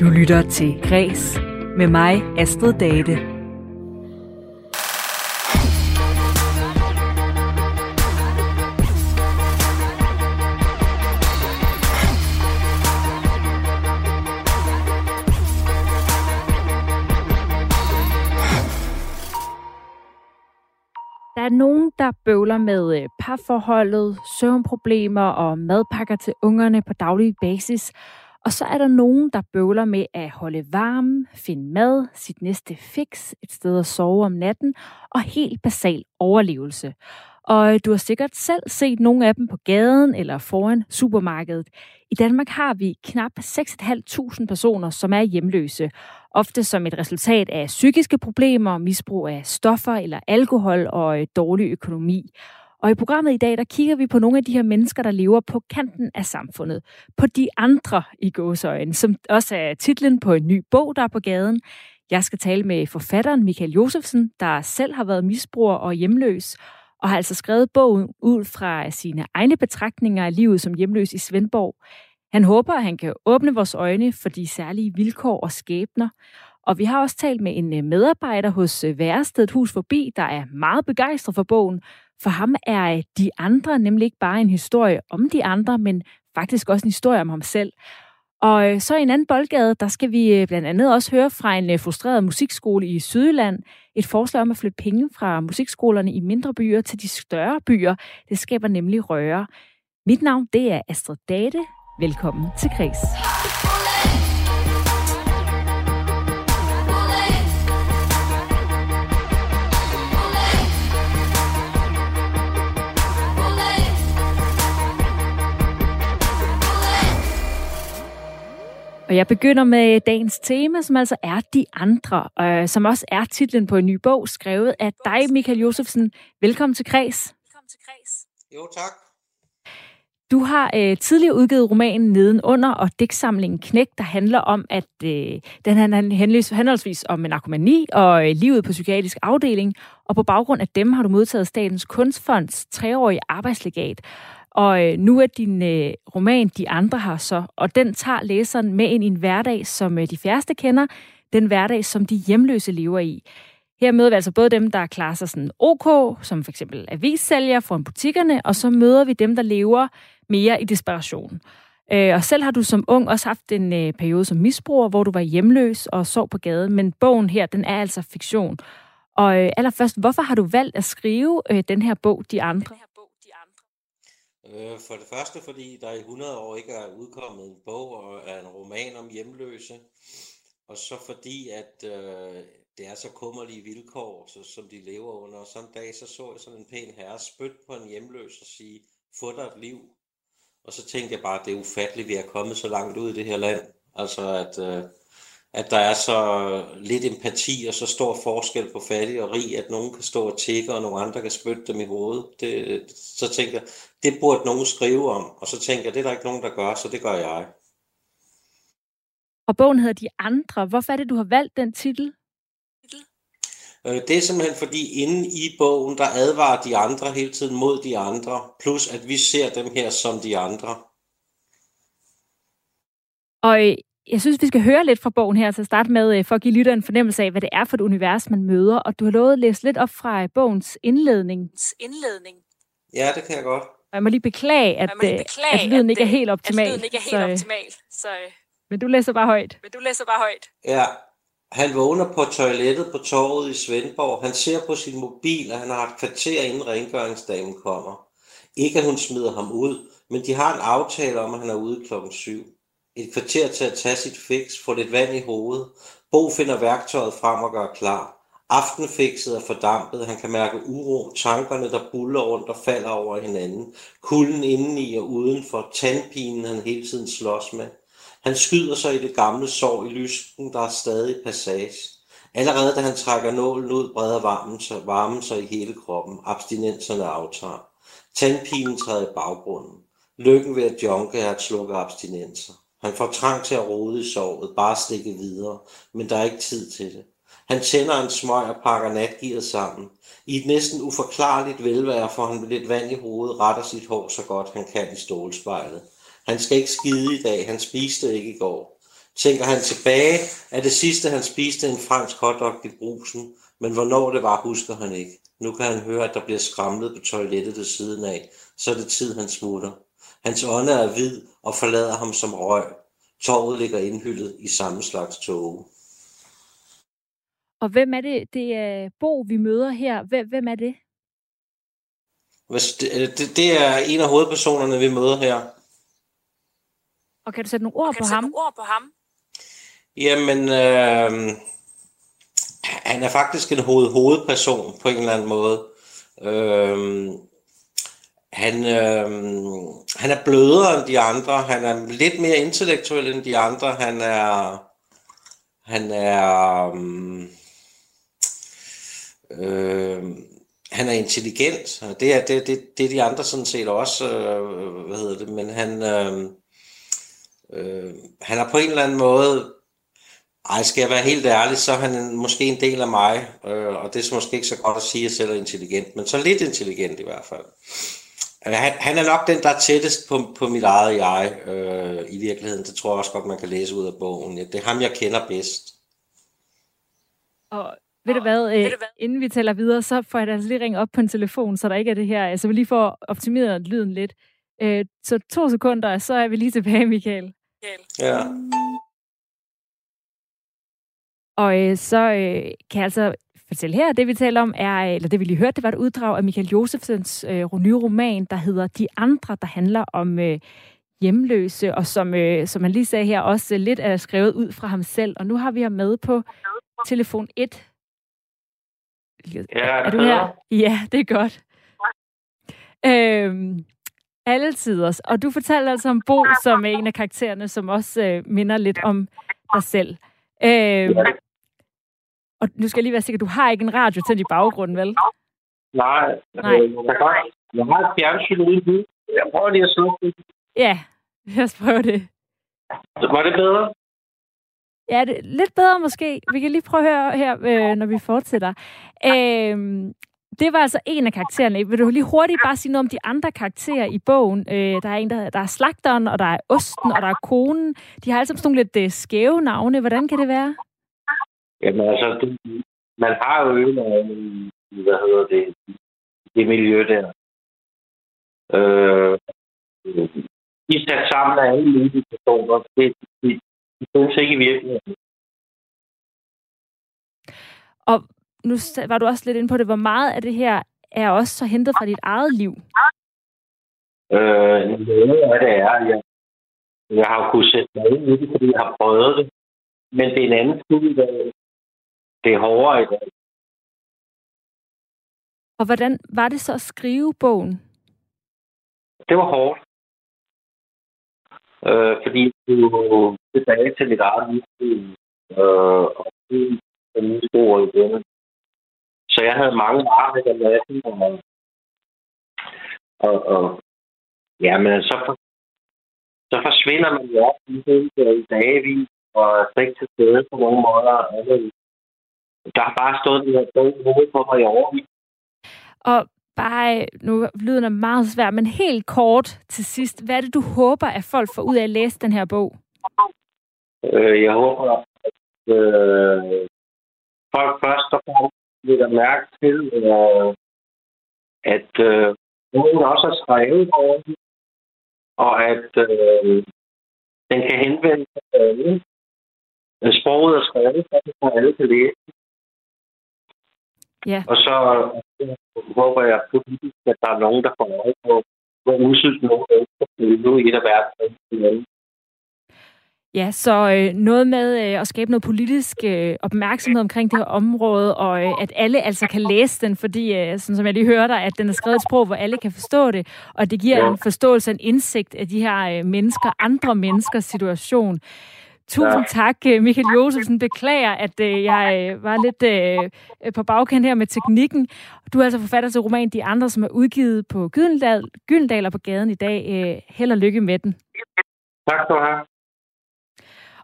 Du lytter til Græs med mig, Astrid Date. Der er nogen, der bøvler med øh, parforholdet, søvnproblemer og madpakker til ungerne på daglig basis. Og så er der nogen, der bøvler med at holde varmen, finde mad, sit næste fix, et sted at sove om natten og helt basal overlevelse. Og du har sikkert selv set nogle af dem på gaden eller foran supermarkedet. I Danmark har vi knap 6.500 personer, som er hjemløse. Ofte som et resultat af psykiske problemer, misbrug af stoffer eller alkohol og dårlig økonomi. Og i programmet i dag, der kigger vi på nogle af de her mennesker, der lever på kanten af samfundet. På de andre i gåsøjne, som også er titlen på en ny bog, der er på gaden. Jeg skal tale med forfatteren Michael Josefsen, der selv har været misbruger og hjemløs, og har altså skrevet bogen ud fra sine egne betragtninger af livet som hjemløs i Svendborg. Han håber, at han kan åbne vores øjne for de særlige vilkår og skæbner. Og vi har også talt med en medarbejder hos Værestedet Hus Forbi, der er meget begejstret for bogen. For ham er de andre nemlig ikke bare en historie om de andre, men faktisk også en historie om ham selv. Og øh, så i en anden boldgade, der skal vi øh, blandt andet også høre fra en øh, frustreret musikskole i Sydjylland. Et forslag om at flytte penge fra musikskolerne i mindre byer til de større byer. Det skaber nemlig røre. Mit navn, det er Astrid Date. Velkommen til Kris. Og jeg begynder med dagens tema, som altså er De Andre, øh, som også er titlen på en ny bog, skrevet af dig, Michael Josefsen. Velkommen til Kreds. Velkommen til Kreds. Jo, tak. Du har øh, tidligere udgivet romanen Nedenunder og digtsamlingen Knæk, der handler om, at øh, den handler henholdsvis om narkomani og øh, livet på psykiatrisk afdeling, og på baggrund af dem har du modtaget Statens Kunstfonds treårige arbejdslegat. Og øh, nu er din øh, roman De Andre her så, og den tager læseren med ind i en hverdag, som øh, de færreste kender, den hverdag, som de hjemløse lever i. Her møder vi altså både dem, der klarer sig sådan OK, som for eksempel avissælger foran butikkerne, og så møder vi dem, der lever mere i desperation. Øh, og selv har du som ung også haft en øh, periode som misbruger, hvor du var hjemløs og sov på gaden, men bogen her, den er altså fiktion. Og øh, allerførst, hvorfor har du valgt at skrive øh, den her bog, De Andre? Øh, for det første, fordi der i 100 år ikke er udkommet en bog og en roman om hjemløse, og så fordi, at øh, det er så kummerlige vilkår, så, som de lever under. Og sådan en dag, så så jeg sådan en pæn herre spytte på en hjemløs og sige, få dig et liv. Og så tænkte jeg bare, at det er ufatteligt, at vi er kommet så langt ud i det her land. Altså, at, øh, at der er så lidt empati og så stor forskel på fattig og rig, at nogen kan stå og tække, og nogle andre kan spytte dem i hovedet. Det, så tænker jeg, det burde nogen skrive om. Og så tænker jeg, det er der ikke nogen, der gør, så det gør jeg. Og bogen hedder De Andre. Hvorfor er det, du har valgt den titel? Øh, det er simpelthen fordi inde i bogen, der advarer de andre hele tiden mod de andre, plus at vi ser dem her som de andre. Og øh, jeg synes, vi skal høre lidt fra bogen her til at starte med, øh, for at give lytteren en fornemmelse af, hvad det er for et univers, man møder. Og du har lovet at læse lidt op fra bogens indledning. indledning. Ja, det kan jeg godt. Og jeg må lige beklage, at, lige beklage, at lyden ikke er helt optimal. At lyden ikke er helt optimal. Så, men du læser bare højt. Men du læser bare højt. Ja, han vågner på toilettet på torvet i Svendborg. Han ser på sin mobil, at han har et kvarter inden rengøringsdamen kommer. Ikke at hun smider ham ud, men de har en aftale om, at han er ude klokken 7. Et kvarter til at tage sit fix, få lidt vand i hovedet. Bo finder værktøjet frem og gør klar. Aftenfikset er fordampet, han kan mærke uro, tankerne der buller rundt og falder over hinanden. Kulden indeni og udenfor, tandpinen han hele tiden slås med. Han skyder sig i det gamle sår i lysken, der er stadig passage. Allerede da han trækker nålen ud, breder varmen sig, varmen sig i hele kroppen. Abstinenserne aftager. Tandpinen træder i baggrunden. Lykken ved at jonke er at slukke abstinenser. Han får trang til at rode i sovet, bare stikke videre, men der er ikke tid til det. Han tænder en smøg og pakker natgearet sammen. I et næsten uforklarligt velvære får han lidt vand i hovedet, retter sit hår så godt han kan i stålspejlet. Han skal ikke skide i dag, han spiste ikke i går. Tænker han tilbage, at det sidste han spiste en fransk hotdog i brusen, men hvornår det var, husker han ikke. Nu kan han høre, at der bliver skramlet på toilettet ved siden af, så er det tid, han smutter. Hans ånde er hvid og forlader ham som røg. Torvet ligger indhyldet i samme slags tåge. Og hvem er det? Det er Bo, vi møder her. Hvem, hvem er det? Det, det, det er en af hovedpersonerne, vi møder her. Og kan du sætte nogle ord, på ham? ord på ham? Jamen, øh, han er faktisk en hoved hovedperson på en eller anden måde. Øh, han, øh, han er blødere end de andre. Han er lidt mere intellektuel end de andre. Han er... Han er... Øh, han er intelligent. Det er, det, det, det er de andre sådan set også. Øh, hvad hedder det? Men han... Øh, øh, han er på en eller anden måde ej, skal jeg være helt ærlig, så er han en, måske en del af mig, øh, og det er måske ikke så godt at sige, at jeg selv er intelligent, men så lidt intelligent i hvert fald. Øh, han, han er nok den, der er tættest på, på mit eget jeg øh, i virkeligheden. Det tror jeg også godt, man kan læse ud af bogen. Det er ham, jeg kender bedst. Og ved du hvad, øh, inden vi taler videre, så får jeg altså lige ringe op på en telefon, så der ikke er det her. Altså vi lige får optimeret lyden lidt. Øh, så to sekunder, så er vi lige tilbage, Michael. Ja. Og øh, så øh, kan jeg altså fortælle her, det vi taler om er, eller det vi lige hørte, det var et uddrag af Michael Josefsens øh, nye roman, der hedder De Andre, der handler om øh, hjemløse, og som, øh, som han lige sagde her, også øh, lidt er skrevet ud fra ham selv. Og nu har vi ham med på telefon 1. Ja, er du her? Ja, det er godt. Øhm, alle tiders. Og du fortalte altså om Bo, som er en af karaktererne, som også øh, minder lidt om dig selv. Øhm, og nu skal jeg lige være sikker, du har ikke en radio til i baggrunden, vel? Nej. Nej. Jeg har et fjernsyn ude Jeg prøver lige at slukke Ja, lad os prøve det. Var det bedre? Ja, det er lidt bedre måske. Vi kan lige prøve at høre her, øh, når vi fortsætter. Øhm, det var altså en af karaktererne. Vil du lige hurtigt bare sige noget om de andre karakterer i bogen? Øh, der er en, der, der er slagteren, og der er osten, og der er konen. De har altså sådan nogle lidt øh, skæve navne. Hvordan kan det være? Jamen altså, det, man har jo øvet hvad hedder det, det miljø der. Øh, de er sat sammen af alle mulige personer. Det, det, det findes ikke i virkeligheden. Og nu var du også lidt inde på det. Hvor meget af det her er også så hentet fra dit eget liv? Øh, noget af det er, jeg, jeg har kunnet sætte mig ind i det, fordi jeg har prøvet det. Men det er en anden skud i dag. Det er hårdere i dag. Og hvordan var det så at skrive bogen? Det var hårdt. Øh, fordi du tilbage til mit eget liv, øh, og den nye spor igen. Så jeg havde mange arbejder med natten, og, og, og ja, men så, for, så forsvinder man jo op i dagevis, og er ikke til stede på nogle måder. Der har bare stået den her bog i på mig i overvis. Og bare, nu lyder det meget svært, men helt kort til sidst. Hvad er det, du håber, at folk får ud af at læse den her bog? Øh, jeg håber, at øh, folk først og fremmest lægger mærke til, øh, at øh, nogen også har skrevet over og at øh, den kan henvende sig til alle. Sproget er skrevet, så alle kan læse Ja. Og så håber jeg politisk, at der er nogen, der får øje på, hvor usygt nogen er nu i et af verdens Ja, så øh, noget med øh, at skabe noget politisk øh, opmærksomhed omkring det her område, og øh, at alle altså kan læse den, fordi, øh, sådan som jeg lige hørte dig, at den er skrevet et sprog, hvor alle kan forstå det, og det giver en forståelse, en indsigt af de her øh, mennesker, andre menneskers situation. Tusind ja. tak, øh, Michael Josefsen. Beklager, at øh, jeg øh, var lidt på bagkant her med teknikken. Du er altså forfatter til roman De Andre, som er udgivet på Gyldendal, Gyldendal og på gaden i dag. Held og lykke med den. Tak skal du have.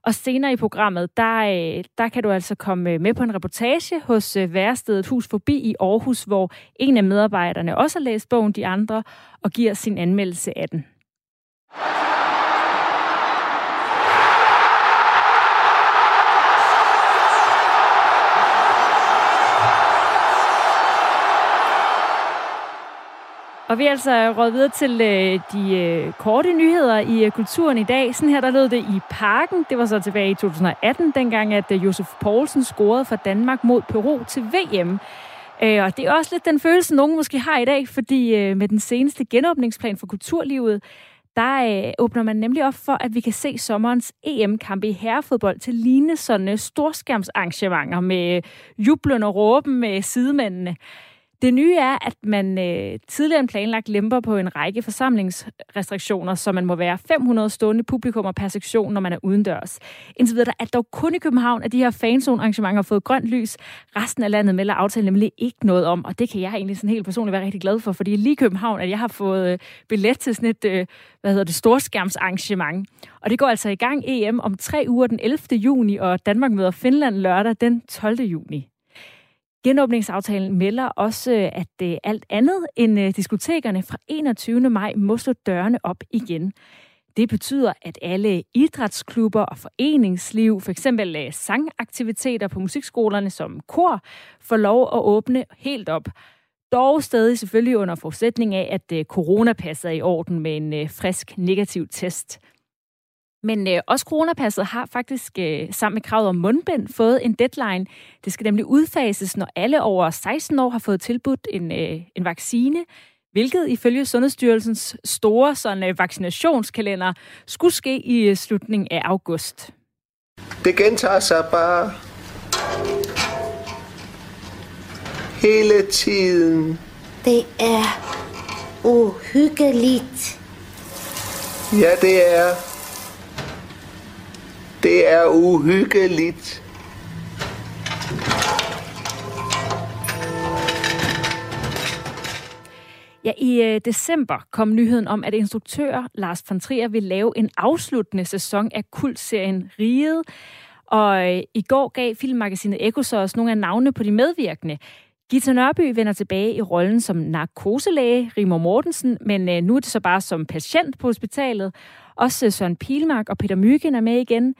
Og senere i programmet, der, der kan du altså komme med på en reportage hos værstedet Hus Forbi i Aarhus, hvor en af medarbejderne også har læst bogen De Andre og giver sin anmeldelse af den. Og vi er altså råd videre til øh, de øh, korte nyheder i øh, kulturen i dag. Sådan her, der lød det i parken. Det var så tilbage i 2018, dengang at øh, Josef Poulsen scorede for Danmark mod Peru til VM. Øh, og det er også lidt den følelse, nogen måske har i dag, fordi øh, med den seneste genåbningsplan for kulturlivet, der øh, åbner man nemlig op for, at vi kan se sommerens EM-kampe i herrefodbold til lignende sådan øh, storskærmsarrangementer med øh, jublen og råben med sidemændene. Det nye er, at man øh, tidligere end planlagt lemper på en række forsamlingsrestriktioner, så man må være 500 stående publikummer per sektion, når man er udendørs. Indtil videre er dog kun i København, at de her fanzone-arrangementer har fået grønt lys. Resten af landet melder aftalen nemlig ikke noget om, og det kan jeg egentlig sådan helt personligt være rigtig glad for, fordi lige i København, at jeg har fået øh, billet til sådan et, øh, hvad hedder det, storskærmsarrangement. Og det går altså i gang EM om tre uger den 11. juni, og Danmark møder Finland lørdag den 12. juni. Genåbningsaftalen melder også, øh, at det alt andet end øh, diskotekerne fra 21. maj må slå dørene op igen. Det betyder, at alle idrætsklubber og foreningsliv, f.eks. For eksempel sangaktiviteter på musikskolerne som kor, får lov at åbne helt op. Dog stadig selvfølgelig under forudsætning af, at coronapasset er i orden med en frisk negativ test. Men øh, også coronapasset har faktisk øh, sammen med kravet om mundbind fået en deadline. Det skal nemlig udfases, når alle over 16 år har fået tilbudt en, øh, en vaccine, hvilket ifølge Sundhedsstyrelsens store sådan, øh, vaccinationskalender skulle ske i øh, slutningen af august. Det gentager sig bare hele tiden. Det er uhyggeligt. Ja, det er. Det er uhyggeligt. Ja, i øh, december kom nyheden om, at instruktør Lars von Trier vil lave en afsluttende sæson af kultserien Riget. Og øh, i går gav filmmagasinet Eko så også nogle af navnene på de medvirkende. Gita Nørby vender tilbage i rollen som narkoselæge, Rimor Mortensen, men øh, nu er det så bare som patient på hospitalet. Også øh, Søren Pilmark og Peter Myggen er med igen.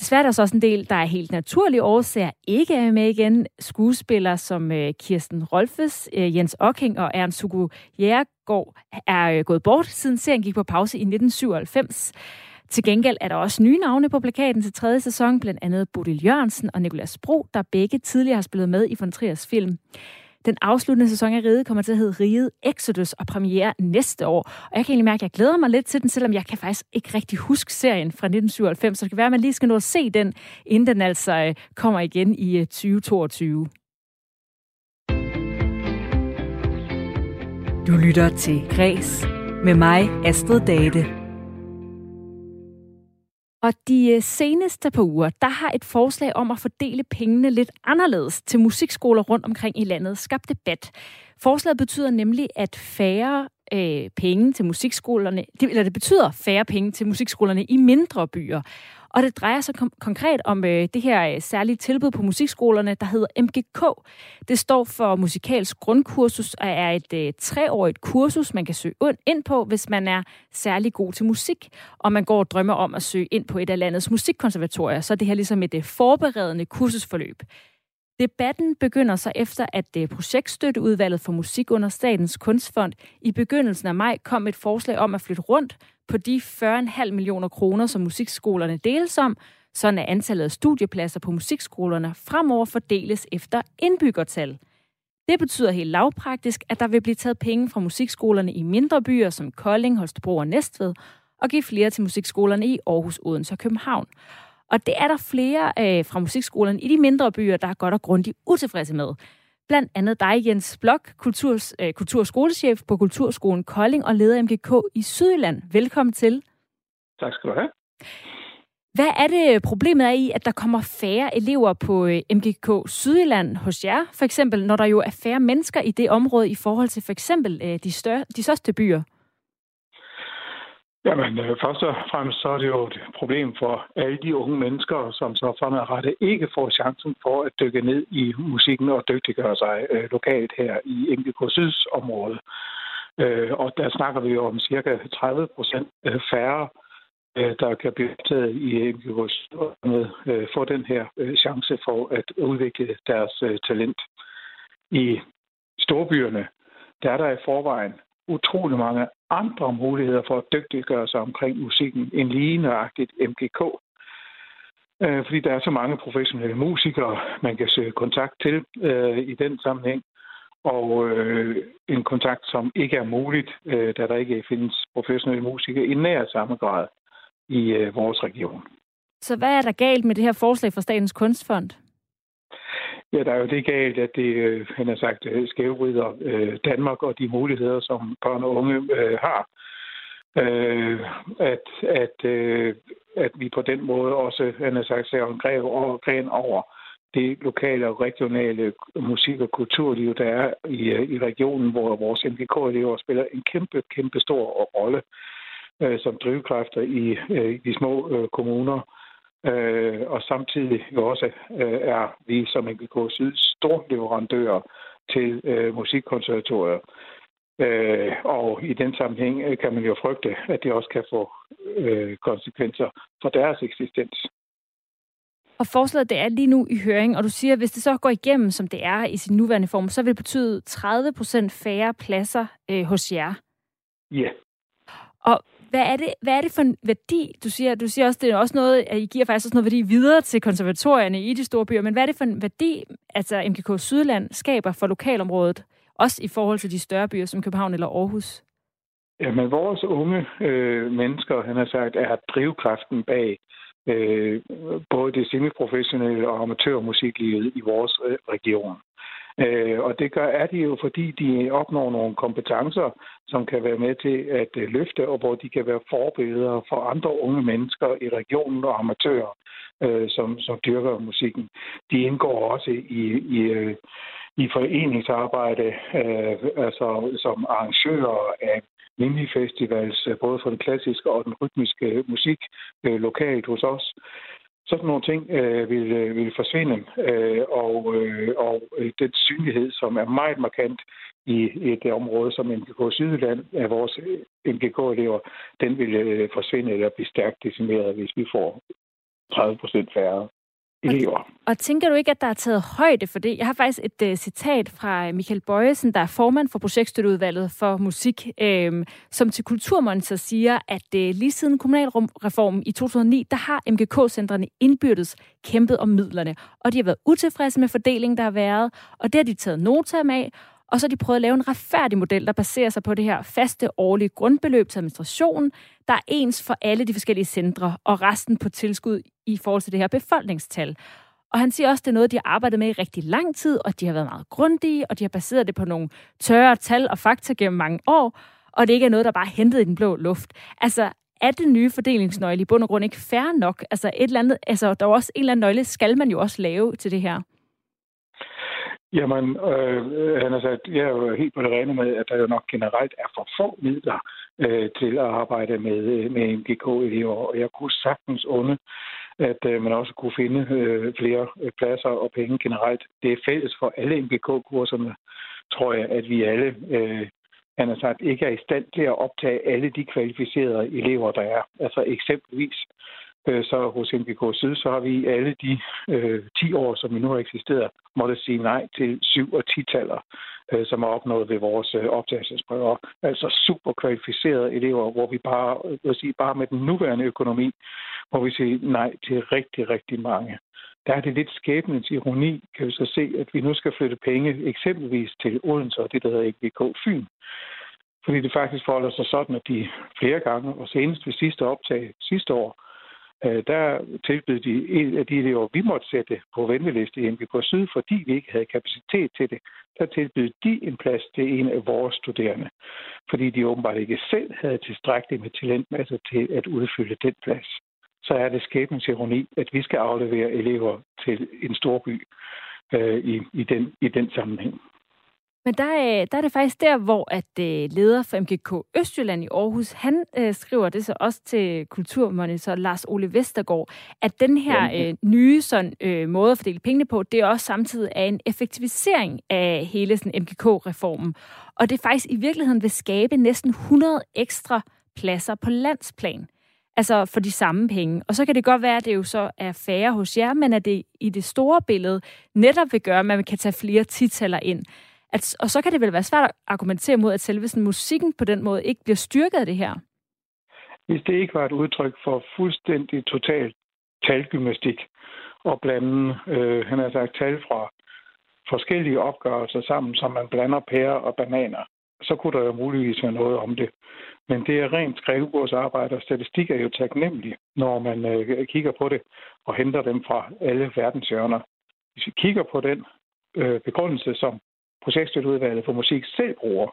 Desværre er der så også en del, der er helt naturlige årsager ikke er med igen. Skuespillere som øh, Kirsten Rolfes, Jens Ocking og Ernst Hugo Jægergaard er gået bort, siden serien gik på pause i 1997. Til gengæld er der også nye navne på plakaten til tredje sæson, blandt andet Bodil Jørgensen og Nikolas Bro, der begge tidligere har spillet med i von Triers film. Den afsluttende sæson af Riget kommer til at hedde Riget Exodus og premiere næste år. Og jeg kan egentlig mærke, at jeg glæder mig lidt til den, selvom jeg kan faktisk ikke rigtig huske serien fra 1997. Så det kan være, at man lige skal nå at se den, inden den altså øh, kommer igen i øh, 2022. Du lytter til Græs med mig, Astrid Date. Og de øh, seneste par uger, der har et forslag om at fordele pengene lidt anderledes til musikskoler rundt omkring i landet skabt debat. Forslaget betyder nemlig, at færre øh, penge til musikskolerne, eller det betyder færre penge til musikskolerne i mindre byer. Og det drejer sig kom- konkret om øh, det her øh, særlige tilbud på musikskolerne, der hedder MGK. Det står for musikalsk grundkursus og er et øh, treårigt kursus, man kan søge ind på, hvis man er særlig god til musik, og man går og drømmer om at søge ind på et af landets musikkonservatorier. Så er det her ligesom et øh, forberedende kursusforløb. Debatten begynder så efter, at det projektstøtteudvalget for musik under Statens Kunstfond i begyndelsen af maj kom et forslag om at flytte rundt på de 40,5 millioner kroner, som musikskolerne deles om, sådan at antallet af studiepladser på musikskolerne fremover fordeles efter indbyggertal. Det betyder helt lavpraktisk, at der vil blive taget penge fra musikskolerne i mindre byer som Kolding, Holstebro og Næstved, og give flere til musikskolerne i Aarhus, Odense og København. Og det er der flere øh, fra musikskolerne i de mindre byer, der er godt og grundigt utilfredse med. Blandt andet dig, Jens Blok, kulturs, øh, kulturskolechef på Kulturskolen Kolding og leder MGK i Sydjylland. Velkommen til. Tak skal du have. Hvad er det problemet er i, at der kommer færre elever på øh, MGK Sydjylland hos jer, for eksempel, når der jo er færre mennesker i det område i forhold til for eksempel øh, de, større, de største byer? Jamen, øh, først og fremmest så er det jo et problem for alle de unge mennesker, som så fremadrettet ikke får chancen for at dykke ned i musikken og dygtiggøre sig øh, lokalt her i MGK Syds område. Øh, og der snakker vi jo om cirka 30 procent øh, færre, øh, der kan blive optaget i MGK Syd og med øh, få den her øh, chance for at udvikle deres øh, talent. I storbyerne, der er der i forvejen utrolig mange andre muligheder for at dygtiggøre sig omkring musikken end lige nøjagtigt MGK. Øh, fordi der er så mange professionelle musikere, man kan søge kontakt til øh, i den sammenhæng. Og øh, en kontakt, som ikke er muligt, øh, da der ikke findes professionelle musikere i nær samme grad i øh, vores region. Så hvad er der galt med det her forslag fra Statens Kunstfond? Ja, der er jo det galt, at det, øh, han har sagt, øh, skævrider øh, Danmark og de muligheder, som børn og unge øh, har. Øh, at, at, øh, at vi på den måde også, han har sagt, ser en greb over, gren over det lokale og regionale musik- og kulturliv, der er i, øh, i regionen, hvor vores MGK-elever spiller en kæmpe, kæmpe stor rolle øh, som drivkræfter i, øh, i de små øh, kommuner. Øh, og samtidig også øh, er vi som MGK Syd storleverandører til øh, musikkonservatorier. Øh, og i den sammenhæng øh, kan man jo frygte, at det også kan få øh, konsekvenser for deres eksistens. Og forslaget det er lige nu i høring, og du siger, at hvis det så går igennem, som det er i sin nuværende form, så vil det betyde 30 procent færre pladser øh, hos jer. Ja. Yeah. Og hvad er, det, hvad er det for en værdi? Du siger, du siger også, det er også noget, at I giver faktisk også noget værdi videre til konservatorierne i de store byer, men hvad er det for en værdi, altså MGK Sydland skaber for lokalområdet, også i forhold til de større byer som København eller Aarhus? Jamen, vores unge øh, mennesker, han har sagt, er drivkraften bag øh, både det semiprofessionelle og amatørmusiklivet i vores øh, region. Øh, og det gør, er de jo, fordi de opnår nogle kompetencer, som kan være med til at øh, løfte, og hvor de kan være forbilleder for andre unge mennesker i regionen og amatører, øh, som, som dyrker musikken. De indgår også i, i, øh, i foreningsarbejde, øh, altså som arrangører af minifestivals, øh, både for den klassiske og den rytmiske musik øh, lokalt hos os. Sådan nogle ting øh, vil, øh, vil forsvinde, øh, og, øh, og øh, den synlighed, som er meget markant i et område som MGK Sydland af øh, vores MGK-elever, den vil øh, forsvinde eller blive stærkt decimeret, hvis vi får 30 procent færre elever. Og, og tænker du ikke, at der er taget højde for det? Jeg har faktisk et uh, citat fra Michael Bøjesen, der er formand for projektstøtteudvalget for musik, øh, som til Kulturmonitor siger, at uh, lige siden kommunalreformen i 2009, der har MGK-centrene indbyrdes kæmpet om midlerne, og de har været utilfredse med fordelingen, der har været, og det har de taget nota af, og så har de prøvet at lave en retfærdig model, der baserer sig på det her faste årlige grundbeløb til administration, der er ens for alle de forskellige centre, og resten på tilskud i forhold til det her befolkningstal. Og han siger også, at det er noget, de har arbejdet med i rigtig lang tid, og de har været meget grundige, og de har baseret det på nogle tørre tal og fakta gennem mange år, og det ikke er noget, der bare er hentet i den blå luft. Altså, er den nye fordelingsnøgle i bund og grund ikke fair nok? Altså, et eller andet, altså, der er også en eller anden nøgle, skal man jo også lave til det her. Jamen, øh, han har sagt, jeg er jo helt på det rene med, at der jo nok generelt er for få midler øh, til at arbejde med, øh, med MGK-elever, og jeg kunne sagtens unde, at øh, man også kunne finde øh, flere øh, pladser og penge generelt. Det er fælles for alle MGK-kurserne, tror jeg, at vi alle, øh, han har sagt, ikke er i stand til at optage alle de kvalificerede elever, der er. Altså eksempelvis Øh, så hos MGK Syd, så har vi alle de øh, 10 år, som vi nu har eksisteret, måtte sige nej til 7 og 10-taller, øh, som er opnået ved vores øh, optagelsesprøver. Altså super kvalificerede elever, hvor vi bare, øh, vil sige, bare med den nuværende økonomi, hvor vi siger nej til rigtig, rigtig mange. Der er det lidt skæbnens ironi, kan vi så se, at vi nu skal flytte penge eksempelvis til Odense og det, der hedder MGK Fyn. Fordi det faktisk forholder sig sådan, at de flere gange, og senest ved sidste optag sidste år, Øh, der tilbød de en af de elever, vi måtte sætte på venteliste i MGK Syd, fordi vi ikke havde kapacitet til det, der tilbød de en plads til en af vores studerende, fordi de åbenbart ikke selv havde tilstrækkeligt med talentmasse til at udfylde den plads. Så er det skæbens ironi, at vi skal aflevere elever til en storby øh, i, i, den, i den sammenhæng. Men der er, der er det faktisk der, hvor at øh, leder for MGK Østjylland i Aarhus, han øh, skriver det så også til kulturmonitor Lars Ole Vestergaard, at den her øh, nye sådan, øh, måde at fordele pengene på, det er også samtidig er en effektivisering af hele sådan, MGK-reformen. Og det faktisk i virkeligheden vil skabe næsten 100 ekstra pladser på landsplan. Altså for de samme penge. Og så kan det godt være, at det jo så er færre hos jer, men at det i det store billede netop vil gøre, at man kan tage flere titaller ind. At, og så kan det vel være svært at argumentere mod, at selve sådan, musikken på den måde ikke bliver styrket af det her. Hvis det ikke var et udtryk for fuldstændig total talgymnastik og blande, øh, han har sagt, tal fra forskellige opgørelser sammen, som man blander pærer og bananer, så kunne der jo muligvis være noget om det. Men det er rent skrivebordsarbejde, og statistik er jo taknemmelig, når man øh, kigger på det og henter dem fra alle verdenshjørner. Hvis vi kigger på den øh, begrundelse, som projektstøtteudvalget for musik selv bruger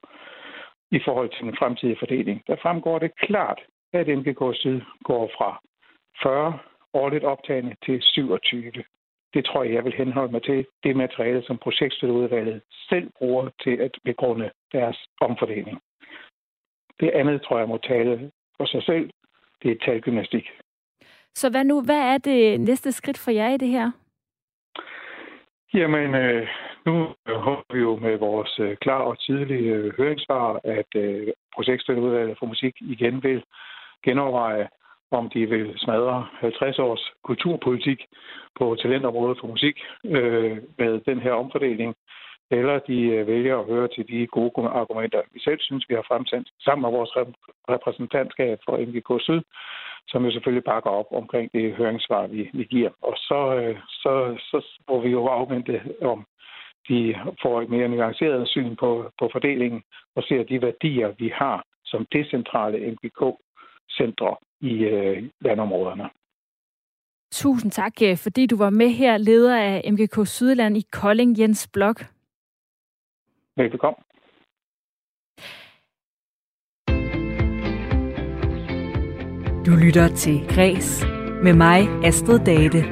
i forhold til den fremtidige fordeling, der fremgår det klart, at MGK Syd går fra 40 årligt optagende til 27. Det tror jeg, jeg vil henholde mig til det materiale, som projektstøtteudvalget selv bruger til at begrunde deres omfordeling. Det andet tror jeg må tale for sig selv. Det er talgymnastik. Så hvad nu? Hvad er det næste skridt for jer i det her? Jamen, øh, nu håber vi jo med vores øh, klar og tidlige øh, høringssvar, at øh, projektstøtteudvalget for musik igen vil genoverveje, om de vil smadre 50 års kulturpolitik på talentområdet for musik øh, med den her omfordeling, eller de øh, vælger at høre til de gode argumenter, vi selv synes, vi har fremsendt sammen med vores repræsentantskab for MGK Syd, som jo selvfølgelig bakker op omkring det høringssvar, vi, vi giver. Og så, øh, så, så må vi jo afvente, om de får et mere nuanceret syn på, på fordelingen og ser de værdier, vi har som decentrale MGK-centre i øh, landområderne. Tusind tak, øh, fordi du var med her, leder af MGK Sydland i Kolding, Jens Blok. Velbekomme. Du lytter til Græs med mig, Astrid Date.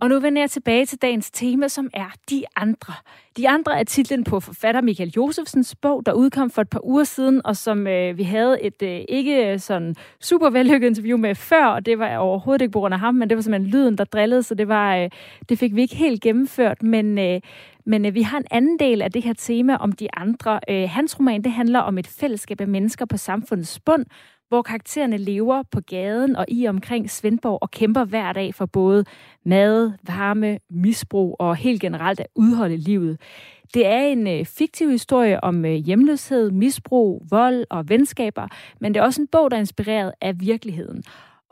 Og nu vender jeg tilbage til dagens tema, som er De Andre. De Andre er titlen på forfatter Michael Josefsens bog, der udkom for et par uger siden, og som øh, vi havde et øh, ikke sådan super vellykket interview med før, og det var overhovedet ikke på grund af ham, men det var simpelthen lyden, der drillede, så det, var, øh, det fik vi ikke helt gennemført. Men, øh, men øh, vi har en anden del af det her tema om de andre. Øh, hans roman, det handler om et fællesskab af mennesker på samfundets bund, hvor karaktererne lever på gaden og i omkring Svendborg og kæmper hver dag for både mad, varme, misbrug og helt generelt at udholde livet. Det er en øh, fiktiv historie om øh, hjemløshed, misbrug, vold og venskaber, men det er også en bog, der er inspireret af virkeligheden.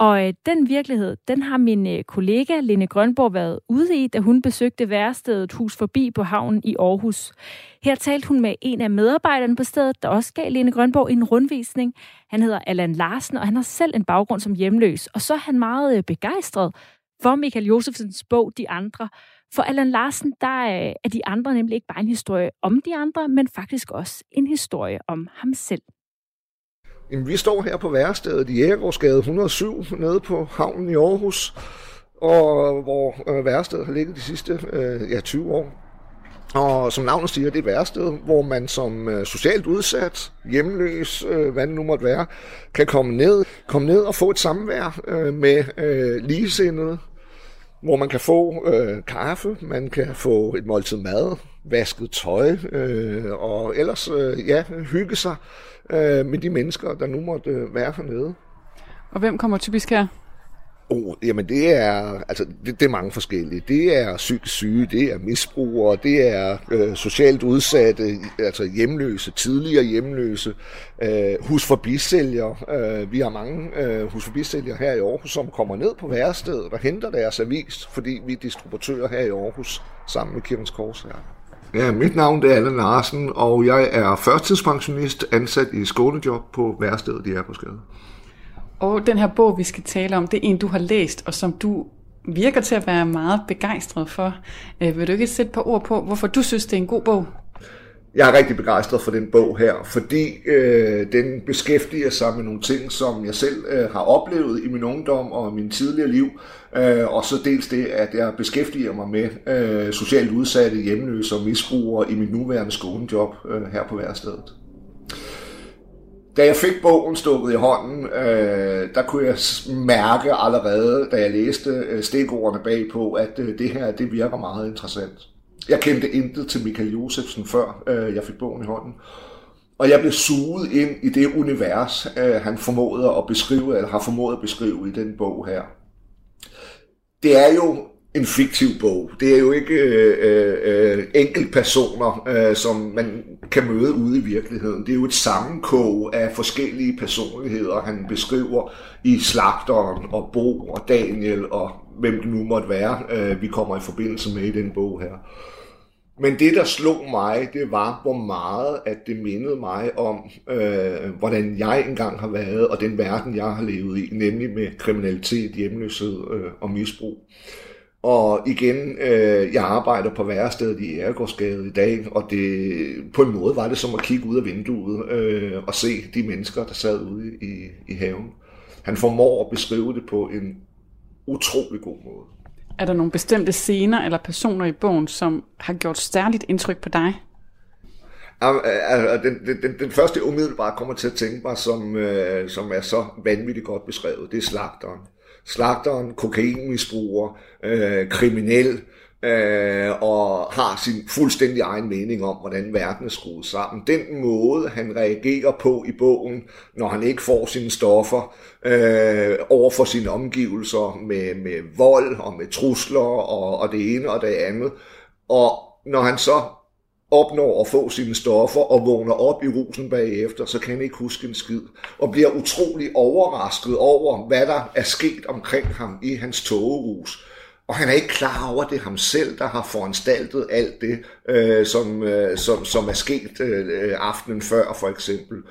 Og øh, den virkelighed, den har min øh, kollega Lene Grønborg været ude i, da hun besøgte værestedet Hus Forbi på havnen i Aarhus. Her talte hun med en af medarbejderne på stedet, der også gav Lene Grønborg en rundvisning. Han hedder Allan Larsen, og han har selv en baggrund som hjemløs. Og så er han meget øh, begejstret for Michael Josefsens bog De Andre. For Allan Larsen, der øh, er de andre nemlig ikke bare en historie om de andre, men faktisk også en historie om ham selv. Jamen, vi står her på værestedet i Jægergårdsgade 107 nede på havnen i Aarhus, og hvor øh, værestedet har ligget de sidste øh, ja, 20 år. Og som navnet siger, det er et værsted, hvor man som øh, socialt udsat, hjemløs, øh, hvad det nu måtte være, kan komme ned, komme ned og få et samvær øh, med øh, ligesindede, hvor man kan få øh, kaffe, man kan få et måltid mad, vasket tøj, øh, og ellers øh, ja, hygge sig øh, med de mennesker, der nu måtte øh, være hernede. Og hvem kommer typisk her? Oh, jamen det er, altså det, det er mange forskellige. Det er psykisk syge, det er misbrugere, det er øh, socialt udsatte, altså hjemløse, tidligere hjemløse, øh, husforbisælgere. Øh, vi har mange øh, husforbisælgere her i Aarhus, som kommer ned på værestedet og henter deres avis, fordi vi er distributører her i Aarhus sammen med Kirkens Kors her. Ja, mit navn er Allan Larsen, og jeg er førtidspensionist ansat i skolejob på værstedet i Erbosgade. Og den her bog, vi skal tale om, det er en, du har læst, og som du virker til at være meget begejstret for. Øh, vil du ikke sætte et par ord på, hvorfor du synes, det er en god bog? Jeg er rigtig begejstret for den bog her, fordi øh, den beskæftiger sig med nogle ting, som jeg selv øh, har oplevet i min ungdom og min tidligere liv, øh, og så dels det, at jeg beskæftiger mig med øh, socialt udsatte, hjemløse og misbrugere i mit nuværende skolejob øh, her på værstedet. Da jeg fik bogen stukket i hånden, øh, der kunne jeg mærke allerede, da jeg læste øh, stikordene bagpå, at øh, det her det virker meget interessant. Jeg kendte intet til Michael Josefsen før øh, jeg fik bogen i hånden. Og jeg blev suget ind i det univers, øh, han formåede at beskrive, eller har formået at beskrive i den bog her. Det er jo en fiktiv bog. Det er jo ikke øh, øh, øh enkeltpersoner, øh, som man kan møde ude i virkeligheden. Det er jo et sammenkog af forskellige personligheder, han beskriver i Slagteren og Bo og Daniel og hvem det nu måtte være, øh, vi kommer i forbindelse med i den bog her. Men det, der slog mig, det var, hvor meget at det mindede mig om, øh, hvordan jeg engang har været, og den verden, jeg har levet i, nemlig med kriminalitet, hjemløshed øh, og misbrug. Og igen, øh, jeg arbejder på værestedet i Æregårdsgade i dag, og det, på en måde var det som at kigge ud af vinduet øh, og se de mennesker, der sad ude i, i haven. Han formår at beskrive det på en utrolig god måde. Er der nogle bestemte scener eller personer i bogen, som har gjort særligt indtryk på dig? Den, den, den, den første umiddelbart kommer til at tænke mig, som, øh, som er så vanvittigt godt beskrevet, det er slagteren. Slagteren, kokainmisbruger, øh, kriminel, øh, og har sin fuldstændig egen mening om, hvordan verden er skruet sammen. Den måde, han reagerer på i bogen, når han ikke får sine stoffer, øh, over for sine omgivelser med, med vold og med trusler og, og det ene og det andet. Og når han så opnår at få sine stoffer og vågner op i rusen bagefter, så kan han ikke huske en skid, og bliver utrolig overrasket over, hvad der er sket omkring ham i hans togerus. Og han er ikke klar over, at det er ham selv, der har foranstaltet alt det, øh, som, øh, som, som er sket øh, aftenen før, for eksempel.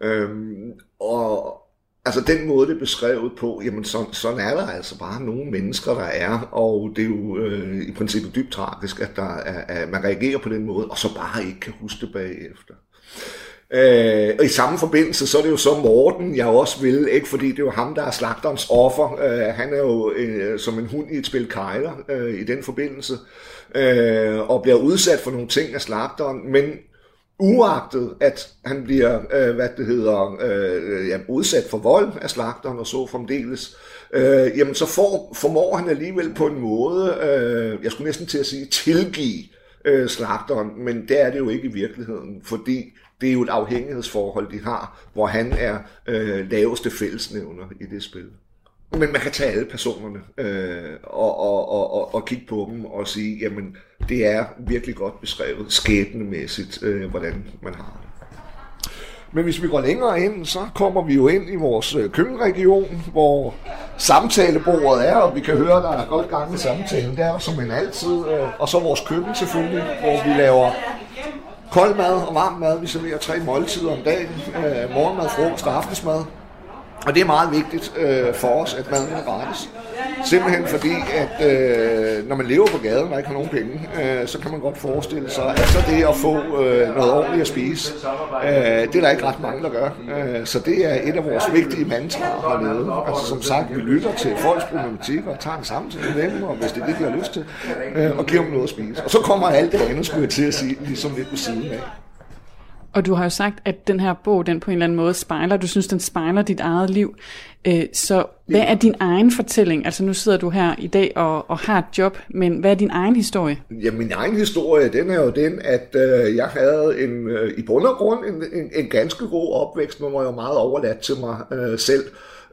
Øhm, og altså den måde, det er beskrevet på, jamen så, sådan er der altså bare nogle mennesker, der er, og det er jo øh, i princippet dybt tragisk, at, der er, at man reagerer på den måde, og så bare ikke kan huske det bagefter. Øh, og i samme forbindelse, så er det jo så Morten, jeg også vil, ikke? Fordi det er jo ham, der er slagterens offer. Øh, han er jo øh, som en hund i et spil kejler øh, i den forbindelse, øh, og bliver udsat for nogle ting af slagteren, men uagtet at han bliver, øh, hvad det hedder, øh, ja, udsat for vold af slagteren og så fremdeles, øh, jamen så får, formår han alligevel på en måde, øh, jeg skulle næsten til at sige, tilgive øh, slagteren, men det er det jo ikke i virkeligheden, fordi det er jo et afhængighedsforhold, de har, hvor han er øh, laveste fællesnævner i det spil. Men man kan tage alle personerne øh, og, og, og, og, og kigge på dem og sige, jamen det er virkelig godt beskrevet skæbnemæssigt, øh, hvordan man har det. Men hvis vi går længere ind, så kommer vi jo ind i vores øh, køkkenregion, hvor samtalebordet er, og vi kan høre, der er godt gang i samtalen der, som en altid. Øh, og så vores køkken selvfølgelig, hvor vi laver kold mad og varm mad. Vi serverer tre måltider om dagen. Øh, morgenmad, frokost og aftensmad. Og det er meget vigtigt øh, for os, at maden er gratis. Simpelthen fordi, at øh, når man lever på gaden og ikke har nogen penge, øh, så kan man godt forestille sig, at så det at få øh, noget ordentligt at spise, øh, det er der ikke ret mange, der gør. Øh, så det er et af vores vigtige mantraer hernede. Altså som sagt, vi lytter til folks problematikker og tager en samtale med dem, og hvis det er det, de har lyst til, øh, og giver dem noget at spise. Og så kommer alt det andet, skulle jeg til at sige, ligesom lidt på siden af. Og du har jo sagt, at den her bog, den på en eller anden måde spejler, du synes, den spejler dit eget liv. Øh, så hvad er din egen fortælling? Altså nu sidder du her i dag og, og har et job, men hvad er din egen historie? Ja, min egen historie, den er jo den, at øh, jeg havde en, øh, i bund og grund en, en, en ganske god opvækst, men var jo meget overladt til mig øh, selv.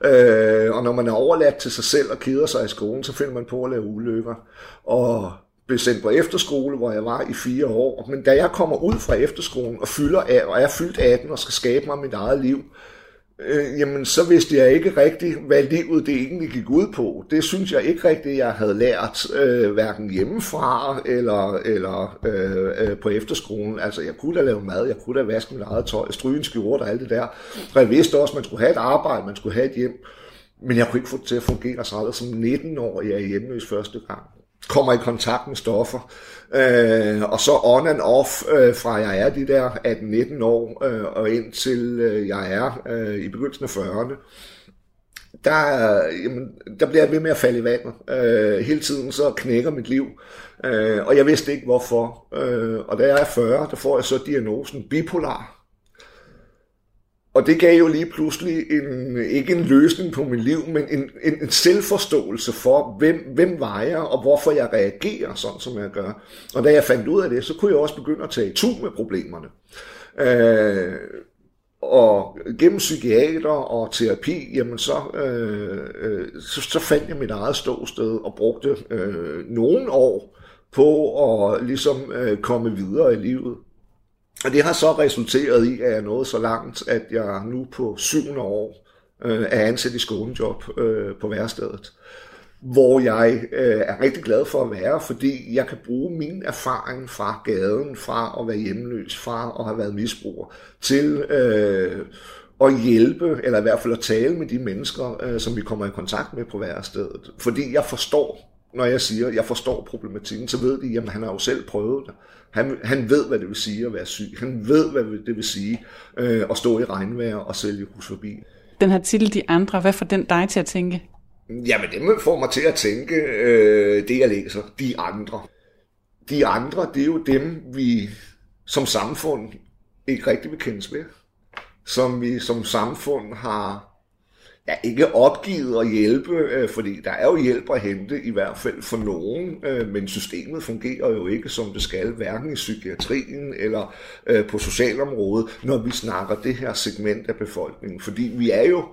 Øh, og når man er overladt til sig selv og keder sig i skolen, så finder man på at lave ulykker. Og blev sendt på efterskole, hvor jeg var i fire år. Men da jeg kommer ud fra efterskolen og, fylder af, og er fyldt 18 og skal skabe mig mit eget liv, øh, jamen så vidste jeg ikke rigtigt, hvad livet det egentlig gik ud på. Det synes jeg ikke rigtigt, jeg havde lært, øh, hverken hjemmefra eller, eller øh, øh, på efterskolen. Altså jeg kunne da lave mad, jeg kunne da vaske mit eget tøj, stryge en skjort og alt det der. Og jeg vidste også, at man skulle have et arbejde, man skulle have et hjem. Men jeg kunne ikke få det til at fungere så aldrig som 19 år, jeg er hjemløs første gang kommer i kontakt med stoffer. Øh, og så on and off, øh, fra jeg er de der 18-19 år, øh, og indtil øh, jeg er øh, i begyndelsen af 40'erne, der, jamen, der bliver jeg ved med at falde i vandet. Øh, hele tiden så knækker mit liv, øh, og jeg vidste ikke hvorfor. Øh, og da jeg er 40, der får jeg så diagnosen bipolar. Og det gav jo lige pludselig en, ikke en løsning på mit liv, men en, en, en selvforståelse for, hvem, hvem var jeg, og hvorfor jeg reagerer sådan, som jeg gør. Og da jeg fandt ud af det, så kunne jeg også begynde at tage tu med problemerne. Øh, og gennem psykiater og terapi, jamen så, øh, øh, så, så fandt jeg mit eget ståsted og brugte øh, nogle år på at ligesom øh, komme videre i livet. Og det har så resulteret i, at jeg nåede så langt, at jeg nu på syvende år øh, er ansat i skånejob øh, på værstedet hvor jeg øh, er rigtig glad for at være, fordi jeg kan bruge min erfaring fra gaden, fra at være hjemløs, fra at have været misbruger, til øh, at hjælpe, eller i hvert fald at tale med de mennesker, øh, som vi kommer i kontakt med på værstedet. Fordi jeg forstår, når jeg siger, at jeg forstår problematikken, så ved de, at han har jo selv prøvet det. Han, han ved, hvad det vil sige at være syg. Han ved, hvad det vil sige øh, at stå i regnvejr og sælge hus forbi. Den her titel, De Andre, hvad får den dig til at tænke? Jamen, det får mig til at tænke øh, det, jeg læser. De andre. De andre, det er jo dem, vi som samfund ikke rigtig vil kendes med. Som vi som samfund har ja, ikke opgivet at hjælpe, øh, fordi der er jo hjælp at hente, i hvert fald for nogen, øh, men systemet fungerer jo ikke, som det skal, hverken i psykiatrien eller øh, på socialområdet, når vi snakker det her segment af befolkningen. Fordi vi er jo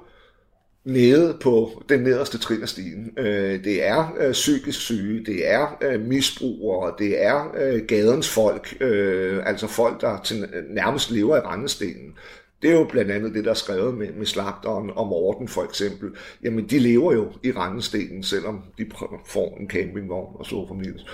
nede på den nederste trin af stigen. Øh, det er øh, psykisk syge, det er øh, misbrugere, det er gadens folk, altså folk, der nærmest lever i randestenen. Det er jo blandt andet det, der er skrevet med, med slagteren og Morten for eksempel. Jamen, de lever jo i randestenen, selvom de får en campingvogn og så formidles.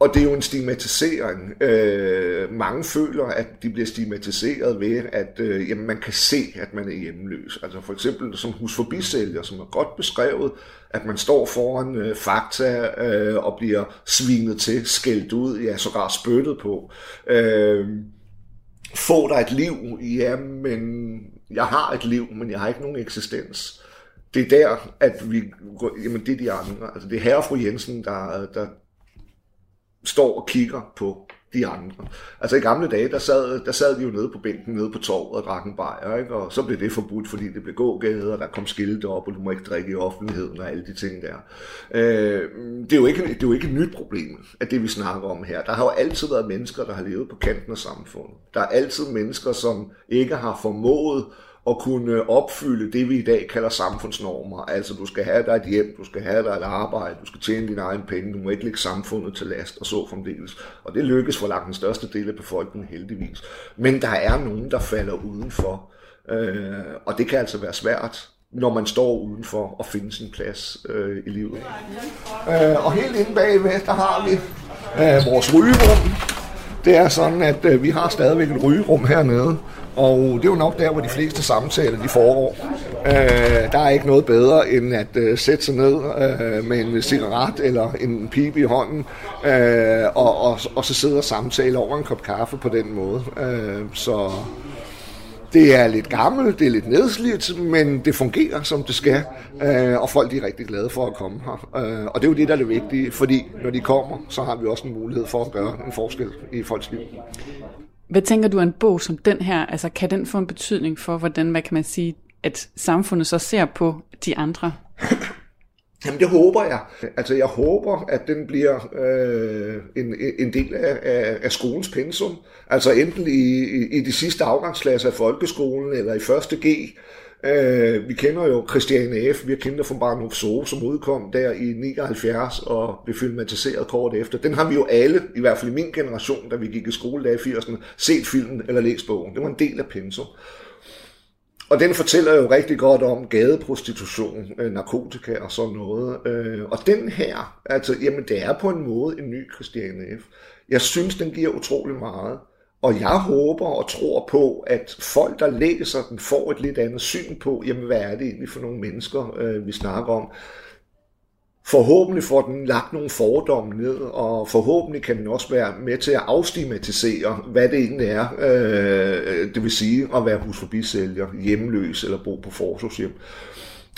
Og det er jo en stigmatisering. Øh, mange føler, at de bliver stigmatiseret ved, at øh, jamen, man kan se, at man er hjemløs. Altså for eksempel som husforbisælger, som er godt beskrevet, at man står foran øh, fakta øh, og bliver svinet til, skældt ud, ja, sågar spyttet på. Øh, få dig et liv, ja, men jeg har et liv, men jeg har ikke nogen eksistens. Det er der, at vi, jamen det er de andre. Altså det er herre og fru Jensen, der, der, står og kigger på de andre. Altså i gamle dage, der sad, der sad de jo nede på bænken, nede på torvet og drak en bajer, ikke? og så blev det forbudt, fordi det blev gågade, og der kom skilte op, og du må ikke drikke i offentligheden og alle de ting der. Øh, det, er jo ikke, det er jo ikke et nyt problem, at det vi snakker om her. Der har jo altid været mennesker, der har levet på kanten af samfundet. Der er altid mennesker, som ikke har formået at kunne opfylde det, vi i dag kalder samfundsnormer. Altså, du skal have dig et hjem, du skal have dig et arbejde, du skal tjene dine egne penge, du må ikke lægge samfundet til last, og så fremdeles. Og det lykkes for langt den største del af befolkningen heldigvis. Men der er nogen, der falder udenfor. Øh, og det kan altså være svært, når man står udenfor og finder sin plads øh, i livet. Øh, og helt inde bagved, der har vi øh, vores rygerum. Det er sådan, at øh, vi har stadigvæk et rygerum hernede, og det er jo nok der, hvor de fleste samtaler de foregår. Øh, der er ikke noget bedre end at øh, sætte sig ned øh, med en cigaret eller en pipe i hånden, øh, og, og, og så sidde og samtale over en kop kaffe på den måde. Øh, så det er lidt gammelt, det er lidt nedslidt, men det fungerer, som det skal, øh, og folk er rigtig glade for at komme her. Øh, og det er jo det, der er det vigtige, fordi når de kommer, så har vi også en mulighed for at gøre en forskel i folks liv. Hvad tænker du en bog som den her? Altså, kan den få en betydning for, hvordan, hvad kan man sige, at samfundet så ser på de andre? Jamen det håber jeg. Altså jeg håber, at den bliver øh, en, en del af, af, af skolens pensum. Altså enten i, i, i de sidste afgangsklasser af folkeskolen eller i første G. Øh, vi kender jo Christiane F., vi har kendt fra Barnhof So, som udkom der i 79 og blev filmatiseret kort efter. Den har vi jo alle, i hvert fald i min generation, da vi gik i skole der i 80'erne, set filmen eller læst bogen. Det var en del af pensum. Og den fortæller jo rigtig godt om gadeprostitution, øh, narkotika og sådan noget. Øh, og den her, altså, jamen det er på en måde en ny Christiane F. Jeg synes, den giver utrolig meget. Og jeg håber og tror på, at folk, der læser den, får et lidt andet syn på, jamen hvad er det egentlig for nogle mennesker, øh, vi snakker om. Forhåbentlig får den lagt nogle fordomme ned, og forhåbentlig kan den også være med til at afstigmatisere, hvad det egentlig er, øh, det vil sige at være husforbisælger, hjemløs eller bo på forsorgshjem.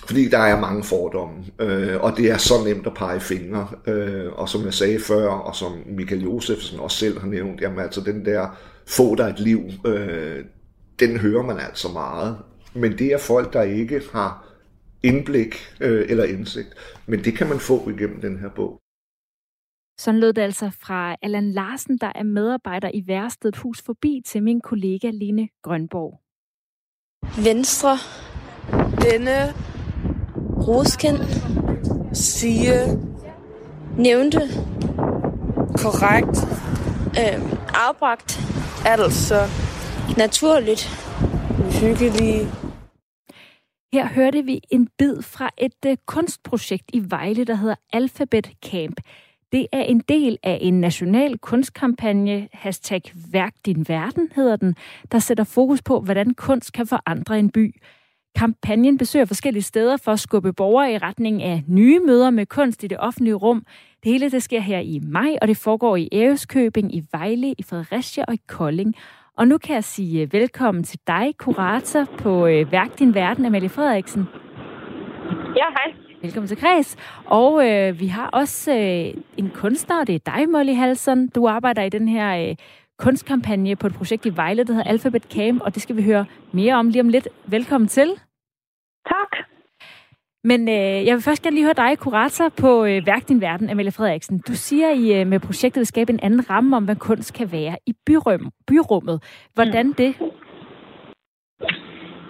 Fordi der er mange fordomme, øh, og det er så nemt at pege fingre. Øh, og som jeg sagde før, og som Michael Josefsen også selv har nævnt, jamen altså den der få dig et liv, øh, den hører man altså meget. Men det er folk, der ikke har indblik øh, eller indsigt. Men det kan man få igennem den her bog. Sådan lød det altså fra Allan Larsen, der er medarbejder i Værsted Hus Forbi, til min kollega Line Grønborg. Venstre. Denne. Rosken. Sige. Nævnte. Korrekt. Øh, afbragt. Altså. Naturligt. Hyggelige. Her hørte vi en bid fra et uh, kunstprojekt i Vejle, der hedder Alphabet Camp. Det er en del af en national kunstkampagne, hashtag Værk din verden hedder den, der sætter fokus på, hvordan kunst kan forandre en by. Kampagnen besøger forskellige steder for at skubbe borgere i retning af nye møder med kunst i det offentlige rum. Det hele det sker her i maj, og det foregår i Æreskøbing, i Vejle, i Fredericia og i Kolding. Og nu kan jeg sige øh, velkommen til dig, kurator på øh, Værk din verden, Amalie Frederiksen. Ja, hej. Velkommen til Kreds. Og øh, vi har også øh, en kunstner, det er dig, Molly Halsen. Du arbejder i den her øh, kunstkampagne på et projekt i Vejle, der hedder Alphabet Camp, og det skal vi høre mere om lige om lidt. Velkommen til. Tak. Men øh, jeg vil først gerne lige høre dig, kurator på øh, Værk din Verden, Amalie Frederiksen. Du siger I øh, med projektet vil skabe en anden ramme om, hvad kunst kan være i byrum, byrummet. Hvordan mm. det?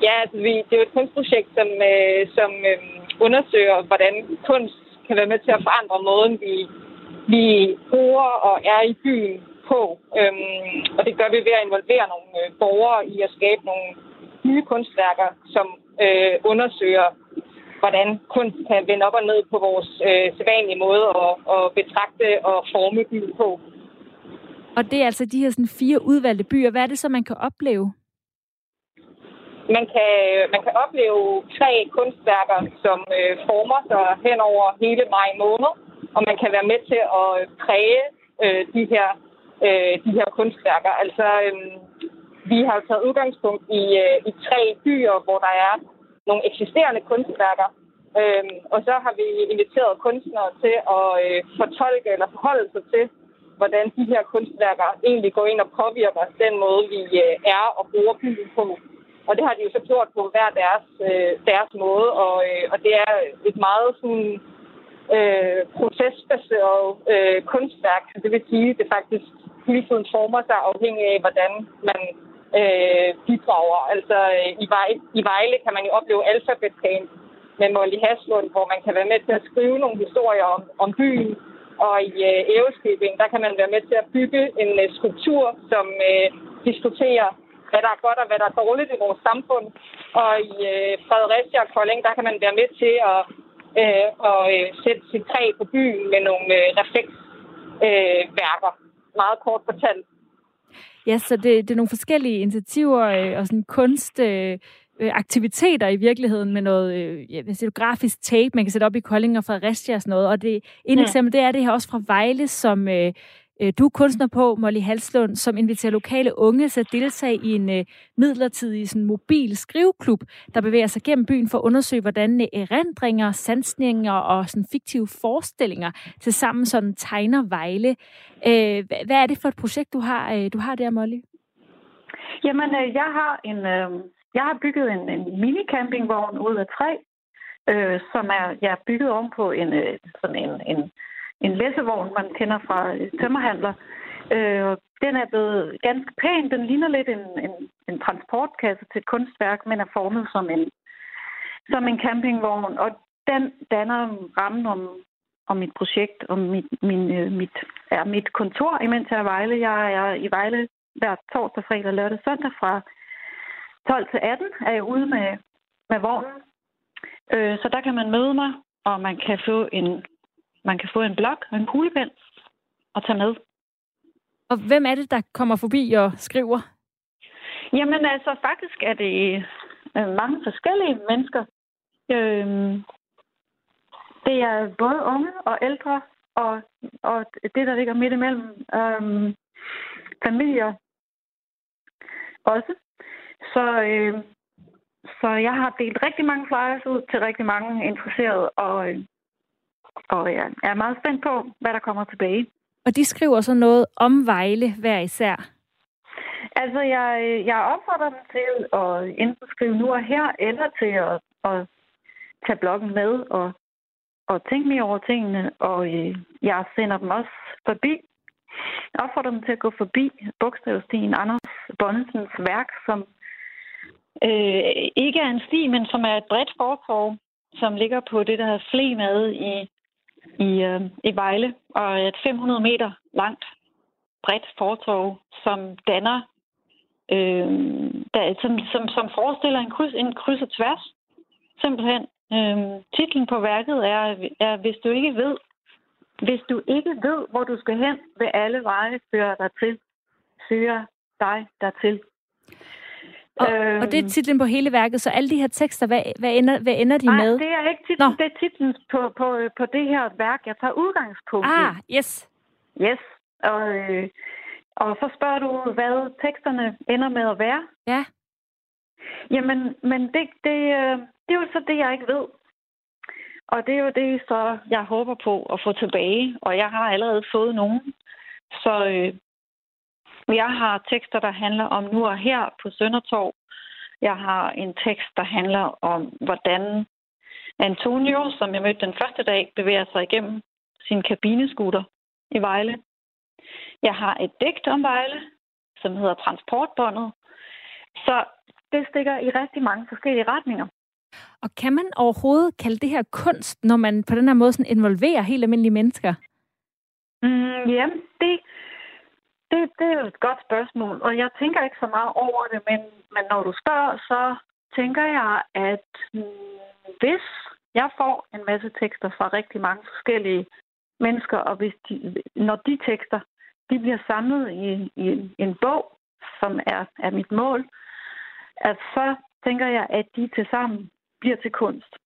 Ja, altså vi, det er jo et kunstprojekt, som, øh, som øh, undersøger, hvordan kunst kan være med til at forandre måden, vi, vi bruger og er i byen på. Øhm, og det gør vi ved at involvere nogle øh, borgere i at skabe nogle nye kunstværker, som øh, undersøger, hvordan kunst kan vende op og ned på vores øh, sædvanlige måde at, at betragte og forme byen på. Og det er altså de her sådan, fire udvalgte byer. Hvad er det så, man kan opleve? Man kan, man kan opleve tre kunstværker, som øh, former sig hen over hele maj måned, og man kan være med til at præge øh, de, her, øh, de her kunstværker. Altså, øh, vi har taget udgangspunkt i, øh, i tre byer, hvor der er nogle eksisterende kunstværker, Øhm, og så har vi inviteret kunstnere til at øh, fortolke eller forholde sig til, hvordan de her kunstværker egentlig går ind og påvirker den måde, vi øh, er og bruger byen på. Og det har de jo så gjort på hver deres, øh, deres måde, og, øh, og det er et meget sådan, øh, procesbaseret øh, kunstværk. Det vil sige, at det faktisk hele tiden former sig afhængig af, hvordan man øh, bidrager. Altså øh, i, Vejle, i Vejle kan man jo opleve Alphabet med Molly Haslund, hvor man kan være med til at skrive nogle historier om, om byen. Og i øh, Æveskibing, der kan man være med til at bygge en øh, skulptur, som øh, diskuterer hvad der er godt og hvad der er dårligt i vores samfund. Og i øh, Fredericia og Kolding, der kan man være med til at, øh, at øh, sætte sit træ på byen med nogle øh, refleksværker. Øh, Meget kort fortalt. Ja, så det, det er nogle forskellige initiativer øh, og sådan kunst... Øh aktiviteter i virkeligheden med noget øh, ja, grafisk tape, man kan sætte op i Kolding og Fredericia og sådan noget. Og det, en ja. eksempel, det er det her også fra Vejle, som øh, Øh, Øh, du er kunstner på, Molly Halslund, som inviterer lokale unge til at deltage i en øh, midlertidig sådan, mobil skriveklub, der bevæger sig gennem byen for at undersøge, hvordan øh, erindringer, sansninger og sådan, fiktive forestillinger til sammen sådan, tegner Vejle. Hvad er det for et projekt, du har, du har der, Molly? Jamen, jeg har en... Jeg har bygget en, en mini-campingvogn ud af træ, øh, som er jeg er bygget om på en, sådan en, en en læsevogn, man kender fra øh, tømmerhandler. Øh, den er blevet ganske pæn. Den ligner lidt en, en, en transportkasse til et kunstværk, men er formet som en, som en campingvogn. Og den danner rammen om, om mit projekt, om mit, min, øh, mit, er mit kontor, imens jeg er i Vejle. Jeg er i Vejle hver torsdag, fredag, lørdag, søndag fra 12 til 18 er jeg ude med, med vognen. Øh, så der kan man møde mig, og man kan få en man kan få en blok og en kuglepen og tage med. Og hvem er det, der kommer forbi og skriver? Jamen altså, faktisk er det øh, mange forskellige mennesker. Øhm, det er både unge og ældre, og, og det, der ligger midt imellem, øhm, familier også. Så, øh, så jeg har delt rigtig mange flyers ud til rigtig mange interesserede, og, øh, og jeg er meget spændt på, hvad der kommer tilbage. Og de skriver så noget om Vejle hver især? Altså, jeg, jeg opfordrer dem til at enten skrive nu og her, eller til at, at tage bloggen med og, at tænke mere over tingene, og øh, jeg sender dem også forbi. Jeg opfordrer dem til at gå forbi bogstavstien Anders Bonnetsens værk, som øh, ikke er en sti, men som er et bredt fortorv, som ligger på det, der hedder Flemade i, i, øh, i Vejle, og et 500 meter langt bredt fortorv, som danner, øh, der, som, som, som forestiller en kryds, en kryds og tværs, simpelthen. Øh, titlen på værket er, er Hvis du ikke ved, hvis du ikke ved, hvor du skal hen, vil alle veje føre dig til. Søger dig dertil. Og, øhm, og det er titlen på hele værket, så alle de her tekster, hvad, hvad, ender, hvad ender de nej, med? det er ikke titlen, Nå. det er titlen på, på, på det her værk, jeg tager udgangspunkt Ah, yes. Yes, og, øh, og så spørger du, hvad teksterne ender med at være. Ja. Jamen, men det, det, øh, det er jo så det, jeg ikke ved. Og det er jo det, så jeg håber på at få tilbage, og jeg har allerede fået nogen. Så øh, jeg har tekster, der handler om nu og her på Søndertorv. Jeg har en tekst, der handler om, hvordan Antonio, som jeg mødte den første dag, bevæger sig igennem sin kabineskuter i Vejle. Jeg har et digt om Vejle, som hedder Transportbåndet. Så det stikker i rigtig mange forskellige retninger. Og kan man overhovedet kalde det her kunst, når man på den her måde sådan involverer helt almindelige mennesker? Mm, ja, det, det, det er jo et godt spørgsmål, og jeg tænker ikke så meget over det, men, men når du spørger, så tænker jeg, at mm, hvis jeg får en masse tekster fra rigtig mange forskellige mennesker, og hvis de, når de tekster de bliver samlet i, i en bog, som er, er mit mål, at så tænker jeg, at de til sammen bliver til kunst.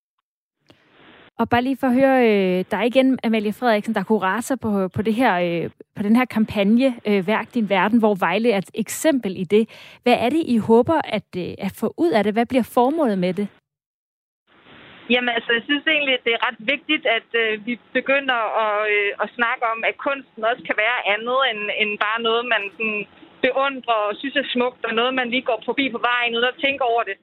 Og bare lige for at høre øh, dig igen, Amalie Frederiksen, der er kurator på, på, det her, øh, på den her kampagne, øh, Værk din verden, hvor Vejle er et eksempel i det. Hvad er det, I håber at, øh, at få ud af det? Hvad bliver formålet med det? Jamen altså, jeg synes egentlig, det er ret vigtigt, at øh, vi begynder at, øh, at snakke om, at kunsten også kan være andet end, end bare noget, man sådan beundrer og synes er smukt, og noget, man lige går forbi på vejen, uden at tænke over det.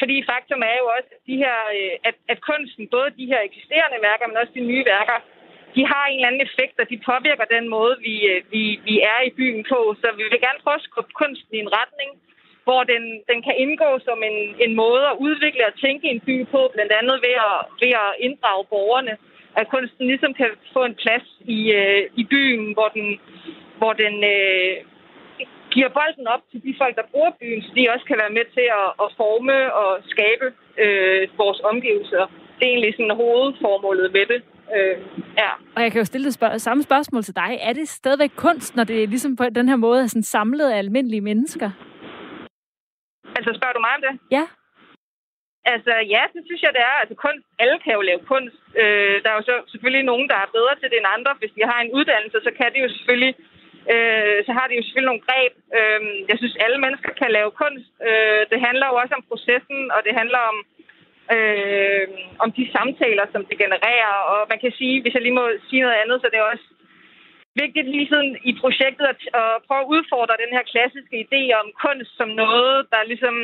Fordi faktum er jo også, at, de her, øh, at, at kunsten, både de her eksisterende værker, men også de nye værker, de har en eller anden effekt, og de påvirker den måde, vi, øh, vi, vi er i byen på. Så vi vil gerne prøve at skubbe kunsten i en retning, hvor den, den kan indgå som en, en måde at udvikle og tænke en by på, blandt andet ved at, ved at inddrage borgerne. At kunsten ligesom kan få en plads i, øh, i byen, hvor den, hvor den øh, giver bolden op til de folk, der bruger byen, så de også kan være med til at, at forme og skabe øh, vores omgivelser. Det er egentlig sådan hovedformålet med det. Øh, ja. Og jeg kan jo stille det spørg- samme spørgsmål til dig. Er det stadigvæk kunst, når det er ligesom på den her måde er sådan samlet af almindelige mennesker? Altså, spørger du mig om det? Ja. Altså, ja, det synes jeg, det er. Altså, kunst, alle kan jo lave kunst. Øh, der er jo så selvfølgelig nogen, der er bedre til det end andre. Hvis de har en uddannelse, så kan de jo selvfølgelig øh, så har de jo selvfølgelig nogle greb. Øh, jeg synes, alle mennesker kan lave kunst. Øh, det handler jo også om processen, og det handler om, øh, om de samtaler, som det genererer. Og man kan sige, hvis jeg lige må sige noget andet, så det er også vigtigt lige siden i projektet at, at prøve at udfordre den her klassiske idé om kunst som noget, der ligesom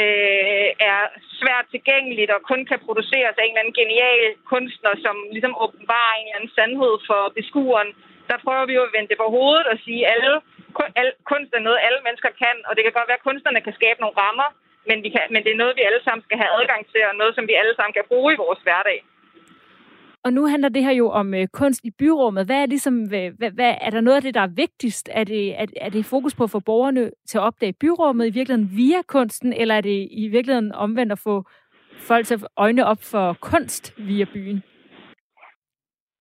øh, er svært tilgængeligt og kun kan produceres af en eller anden genial kunstner, som ligesom åbenbarer en eller anden sandhed for beskueren. Der prøver vi jo at vende det på hovedet og sige, at alle, al, kunst er noget, alle mennesker kan, og det kan godt være, at kunstnerne kan skabe nogle rammer, men, vi kan, men det er noget, vi alle sammen skal have adgang til, og noget, som vi alle sammen kan bruge i vores hverdag. Og nu handler det her jo om øh, kunst i byrummet. Hvad er, ligesom, hvad, hvad, er der noget af det, der er vigtigst? Er det, er, er det fokus på at få borgerne til at opdage byrummet i virkeligheden via kunsten, eller er det i virkeligheden omvendt at få folk til at øjne op for kunst via byen?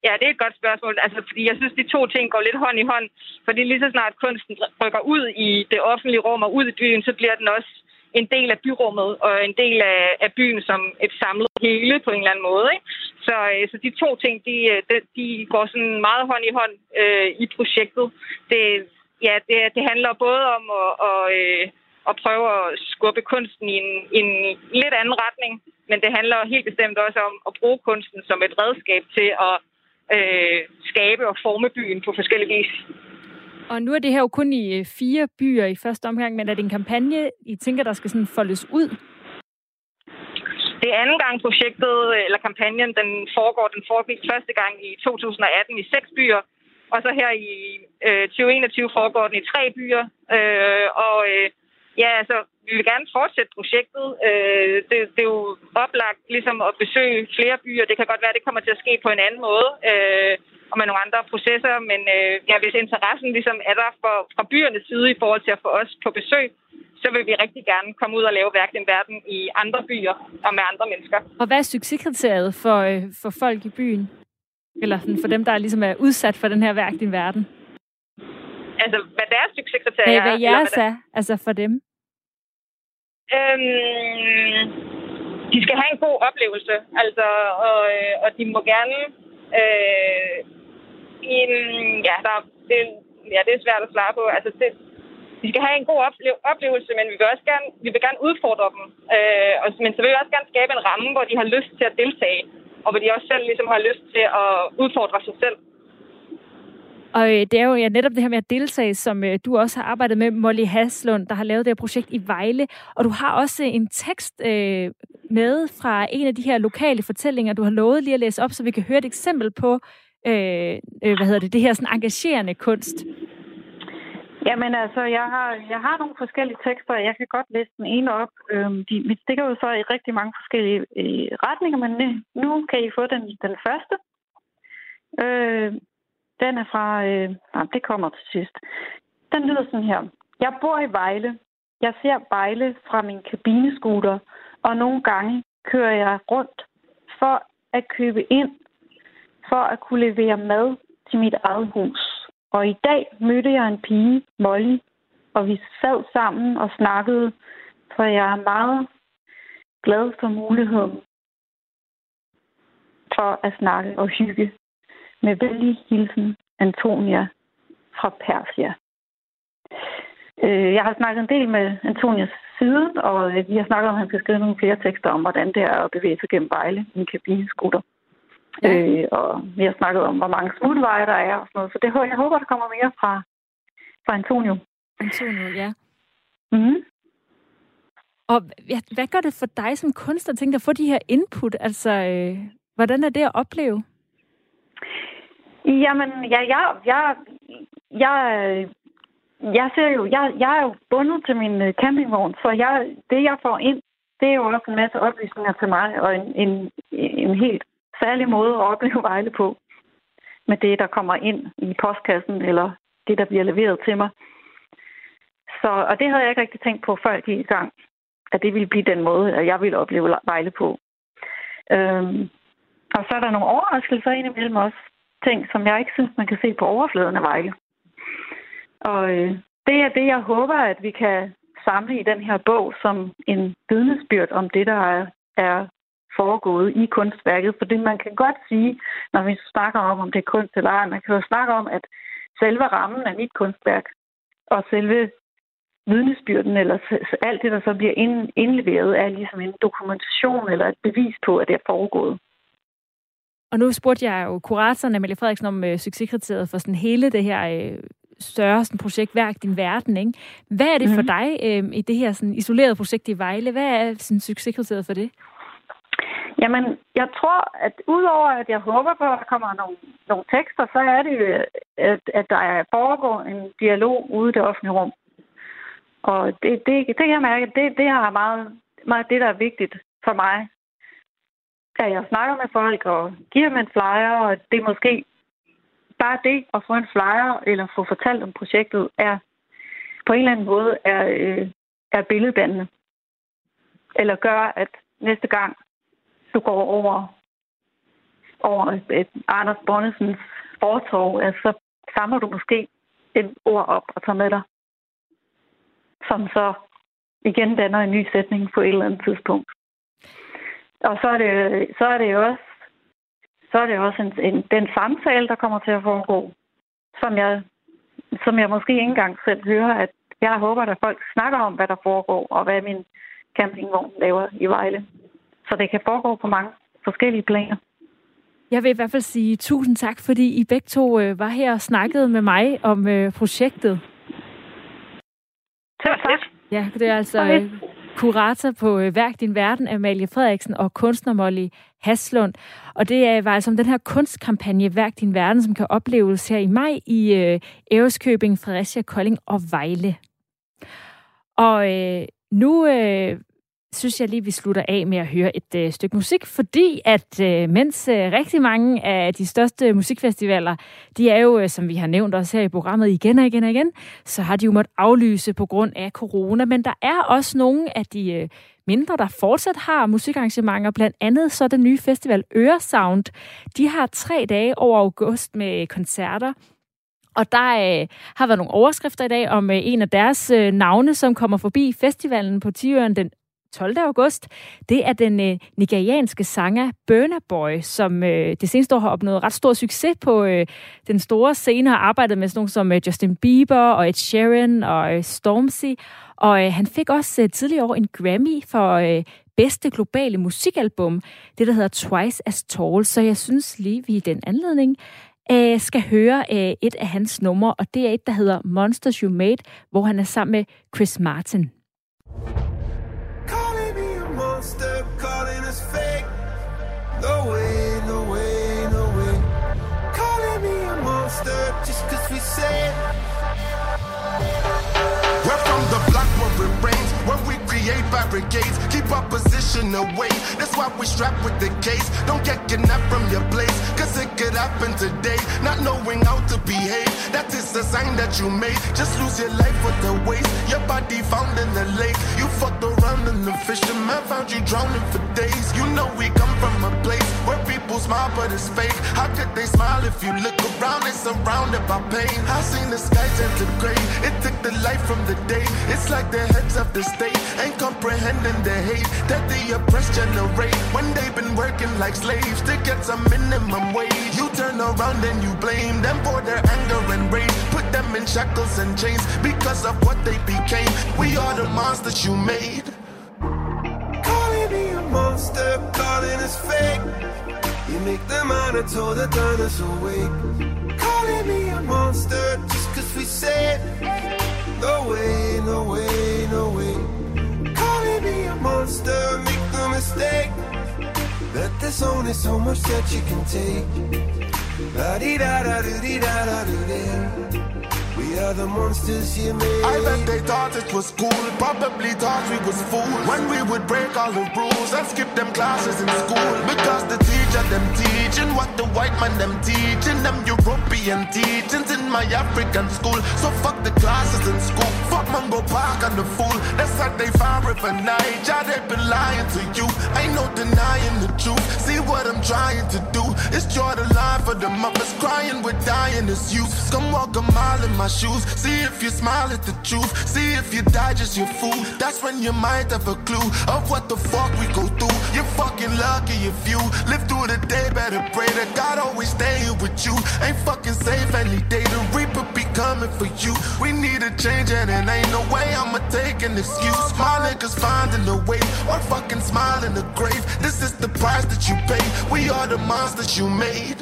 Ja, det er et godt spørgsmål. Altså, fordi jeg synes, de to ting går lidt hånd i hånd. Fordi lige så snart kunsten rykker ud i det offentlige rum og ud i byen, så bliver den også en del af byrummet og en del af, af byen som et samlet hele på en eller anden måde. Ikke? Så, øh, så de to ting, de, øh, de, de går sådan meget hånd i hånd øh, i projektet. Det, ja, det, det handler både om at, og, øh, at prøve at skubbe kunsten i en, en lidt anden retning, men det handler helt bestemt også om at bruge kunsten som et redskab til at øh, skabe og forme byen på forskellige vis. Og nu er det her jo kun i øh, fire byer i første omgang, men er det en kampagne, I tænker, der skal sådan foldes ud? det er anden gang projektet, eller kampagnen, den foregår. Den foregik første gang i 2018 i seks byer, og så her i øh, 2021 foregår den i tre byer. Øh, og øh, ja, altså, vi vil gerne fortsætte projektet. Øh, det, det er jo oplagt ligesom at besøge flere byer. Det kan godt være, at det kommer til at ske på en anden måde. Øh, og med nogle andre processer, men øh, ja, hvis interessen ligesom er der for, fra byernes side i forhold til at få os på besøg, så vil vi rigtig gerne komme ud og lave værk den verden i andre byer og med andre mennesker. Og hvad er succeskriteriet for, øh, for folk i byen? Eller for dem, der ligesom er udsat for den her værk din verden? Altså, hvad deres succeskriterier er? Hvad jeres er, altså for dem? Øhm, de skal have en god oplevelse, altså, og, øh, og de må gerne Øh, en, ja, der, det, ja, det er svært at svare på. Altså, det, de skal have en god oplevelse, men vi vil også gerne, vi vil gerne udfordre dem. Øh, og, men så vil vi også gerne skabe en ramme, hvor de har lyst til at deltage, og hvor de også selv ligesom har lyst til at udfordre sig selv. Og øh, det er jo ja, netop det her med at deltage, som øh, du også har arbejdet med, Molly Haslund, der har lavet det her projekt i Vejle. Og du har også en tekst øh, med fra en af de her lokale fortællinger, du har lovet lige at læse op, så vi kan høre et eksempel på, øh, øh, hvad hedder det, det her sådan engagerende kunst. Jamen altså, jeg har, jeg har nogle forskellige tekster, jeg kan godt læse den ene op. Øhm, de, vi stikker jo så i rigtig mange forskellige øh, retninger, men nu kan I få den, den første. Øh, den er fra... Øh, nej, det kommer til sidst. Den lyder sådan her. Jeg bor i Vejle. Jeg ser Vejle fra min kabineskuter, og nogle gange kører jeg rundt for at købe ind, for at kunne levere mad til mit eget hus. Og i dag mødte jeg en pige, Molly, og vi sad sammen og snakkede, for jeg er meget glad for muligheden for at snakke og hygge med venlig hilsen, Antonia fra Persia. Øh, jeg har snakket en del med Antonias siden, og øh, vi har snakket om, at han skal skrive nogle flere tekster om, hvordan det er at bevæge sig gennem Vejle i en kabineskutter. Ja. Øh, og vi har snakket om, hvor mange smutveje der er og sådan noget. Så det, jeg håber, der kommer mere fra, fra Antonio. Antonio, ja. Mm-hmm. Og ja, hvad gør det for dig som kunstner, tænker at få de her input? Altså, øh, hvordan er det at opleve? Jamen, ja, jeg, jeg, jeg, jeg ser jo, jeg, jeg er jo bundet til min øh, campingvogn, så jeg, det jeg får ind, det er jo også en masse oplysninger til mig, og en, en, en helt særlig måde at opleve Vejle på, med det, der kommer ind i postkassen, eller det, der bliver leveret til mig. Så, og det havde jeg ikke rigtig tænkt på før i gang, at det ville blive den måde, at jeg ville opleve Vejle på. Øhm, og så er der nogle overraskelser indimellem også ting, som jeg ikke synes, man kan se på overfladen af Vejle. Og øh, det er det, jeg håber, at vi kan samle i den her bog som en vidnesbyrd om det, der er, er foregået i kunstværket. Fordi man kan godt sige, når vi snakker om, om det er kunst eller ej, man kan jo snakke om, at selve rammen af mit kunstværk og selve vidnesbyrden, eller alt det, der så bliver indleveret, er ligesom en dokumentation eller et bevis på, at det er foregået. Og nu spurgte jeg jo kuratoren Amalie Frederiksen om øh, succeskriteriet for sådan hele det her øh, større sådan, projekt, Værk din verden. Ikke? Hvad er det for mhm. dig øh, i det her sådan, isolerede projekt i Vejle? Hvad er sådan, succeskriteriet for det? Jamen, jeg tror, at udover at jeg håber på, at der kommer nogle, nogle tekster, så er det jo, at, at der foregår en dialog ude i det offentlige rum. Og det, det, det jeg mærker, det, det er meget, meget det, der er vigtigt for mig at jeg snakker med folk og giver dem en flyer, og det er måske bare det at få en flyer eller få fortalt om projektet er på en eller anden måde er, øh, er billeddannende. Eller gør, at næste gang du går over, over et, et Anders Bonnesens fortorv, altså, så samler du måske et ord op og tager med dig, som så igen danner en ny sætning på et eller andet tidspunkt. Og så er det, så er det jo også, så er det også en, en, den samtale, der kommer til at foregå, som jeg, som jeg måske ikke engang selv hører, at jeg håber, at folk snakker om, hvad der foregår, og hvad min campingvogn laver i Vejle. Så det kan foregå på mange forskellige planer. Jeg vil i hvert fald sige tusind tak, fordi I begge to øh, var her og snakkede med mig om øh, projektet. Tak. Ja, det er altså... Øh, kurator på øh, Værk Din Verden, Amalie Frederiksen, og kunstner Molly Haslund. Og det er, øh, var altså den her kunstkampagne Værk Din Verden, som kan opleves her i maj i øh, Æreskøbing, Fredericia, Kolding og Vejle. Og øh, nu øh, synes jeg lige, vi slutter af med at høre et øh, stykke musik, fordi at øh, mens øh, rigtig mange af de største musikfestivaler, de er jo, øh, som vi har nævnt også her i programmet igen og igen og igen, så har de jo måttet aflyse på grund af corona, men der er også nogle af de øh, mindre, der fortsat har musikarrangementer, blandt andet så den nye festival Øresound. De har tre dage over august med koncerter, og der øh, har været nogle overskrifter i dag om øh, en af deres øh, navne, som kommer forbi festivalen på Tiøren den 12. august. Det er den øh, nigerianske sanger Burna Boy, som øh, det seneste år har opnået ret stor succes på øh, den store scene, har arbejdet med sådan nogle som øh, Justin Bieber og Ed Sheeran og øh, Stormzy. Og øh, han fik også øh, tidligere år en Grammy for øh, bedste globale musikalbum, det der hedder Twice as Tall. Så jeg synes lige, vi i den anledning øh, skal høre øh, et af hans numre, og det er et, der hedder Monsters You Made, hvor han er sammen med Chris Martin. Barricades, keep our position away. That's why we strap with the case. Don't get kidnapped from your place, cause it could happen today. Not knowing how to behave, that is the sign that you made. Just lose your life with the waste. Your body found in the lake. You fucked around and the fisherman found you drowning for days. You know we come from a place where people smile, but it's fake. How could they smile if you look around? They're surrounded by pain. I seen the sky turn to gray. It took the light from the day. It's like the heads of the state ain't comprehending the hate that the oppressed generate when they've been working like slaves to get some minimum wage. You turn around and you blame them for their anger and rage. Put them in shackles and chains because of what they became. We are the monsters you made. Monster, calling us fake. Make the monitor turn us awake. Calling me a monster just cause we said no way, no way, no way. Calling me a monster, make no mistake. That there's only so much that you can take. La di da da do di da da do da. Are the monsters you made. I bet they thought it was cool, probably thought we was fools when we would break all the rules and skip them classes in school. Because the teacher them teaching what the white man them teaching, them European teachings in my African school. So fuck the classes in school, fuck Mungo Park and the fool. That's how they found River Niger, they been lying to you. Ain't no denying the truth. See what I'm trying to do is draw the line for the mothers crying, we're dying as youth. Come walk a mile in my shoes. See if you smile at the truth. See if you die just your fool. That's when you might have a clue of what the fuck we go through. You're fucking lucky if you live through the day. Better pray that God always stay with you. Ain't fucking safe any day. The Reaper be coming for you. We need a change and it ain't no way I'ma take an excuse. My niggas finding a way or fucking smile in the grave. This is the price that you pay. We are the monsters you made.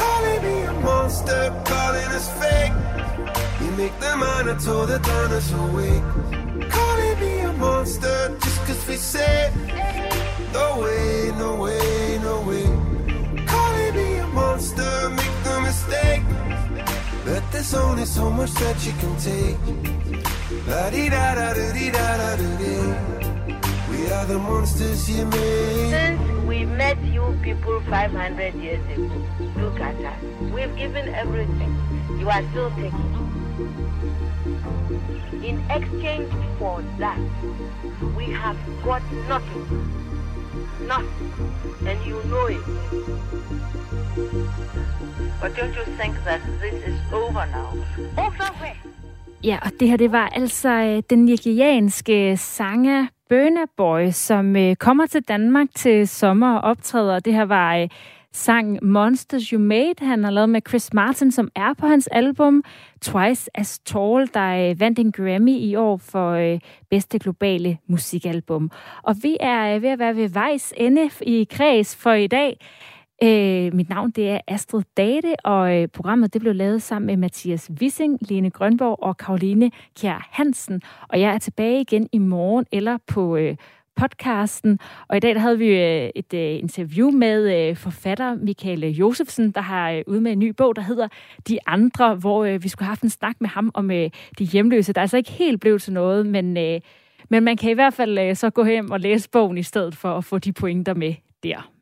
Calling me a monster, calling us fake. You make the monitor turn us awake. Calling me a monster just cause we said no way, no way. Mistake. But there's only so much that you can take. La di da da da di da da da da. We are the monsters you made. Since we met you people 500 years ago, look at us. We've given everything. You are still taking. In exchange for that, we have got nothing. Nothing. And you know it. But don't you think that this is over now? Over where? Ja, og det her, det var altså øh, den nigerianske sanger Burna Boy, som øh, kommer til Danmark til sommer og optræder. Det her var øh, sang Monsters You Made, han har lavet med Chris Martin, som er på hans album Twice as Tall, der øh, vandt en Grammy i år for øh, bedste globale musikalbum. Og vi er øh, ved at være ved vejs ende i kreds for i dag. Øh, mit navn det er Astrid Date, og øh, programmet det blev lavet sammen med Mathias Wissing, Lene Grønborg og Karoline Kjær Hansen. Og jeg er tilbage igen i morgen eller på øh, podcasten. Og i dag der havde vi øh, et øh, interview med øh, forfatter Michael Josefsen, der har øh, ude med en ny bog, der hedder De Andre, hvor øh, vi skulle have haft en snak med ham om øh, de hjemløse. Der er altså ikke helt blevet til noget, men, øh, men man kan i hvert fald øh, så gå hjem og læse bogen i stedet for at få de pointer med der.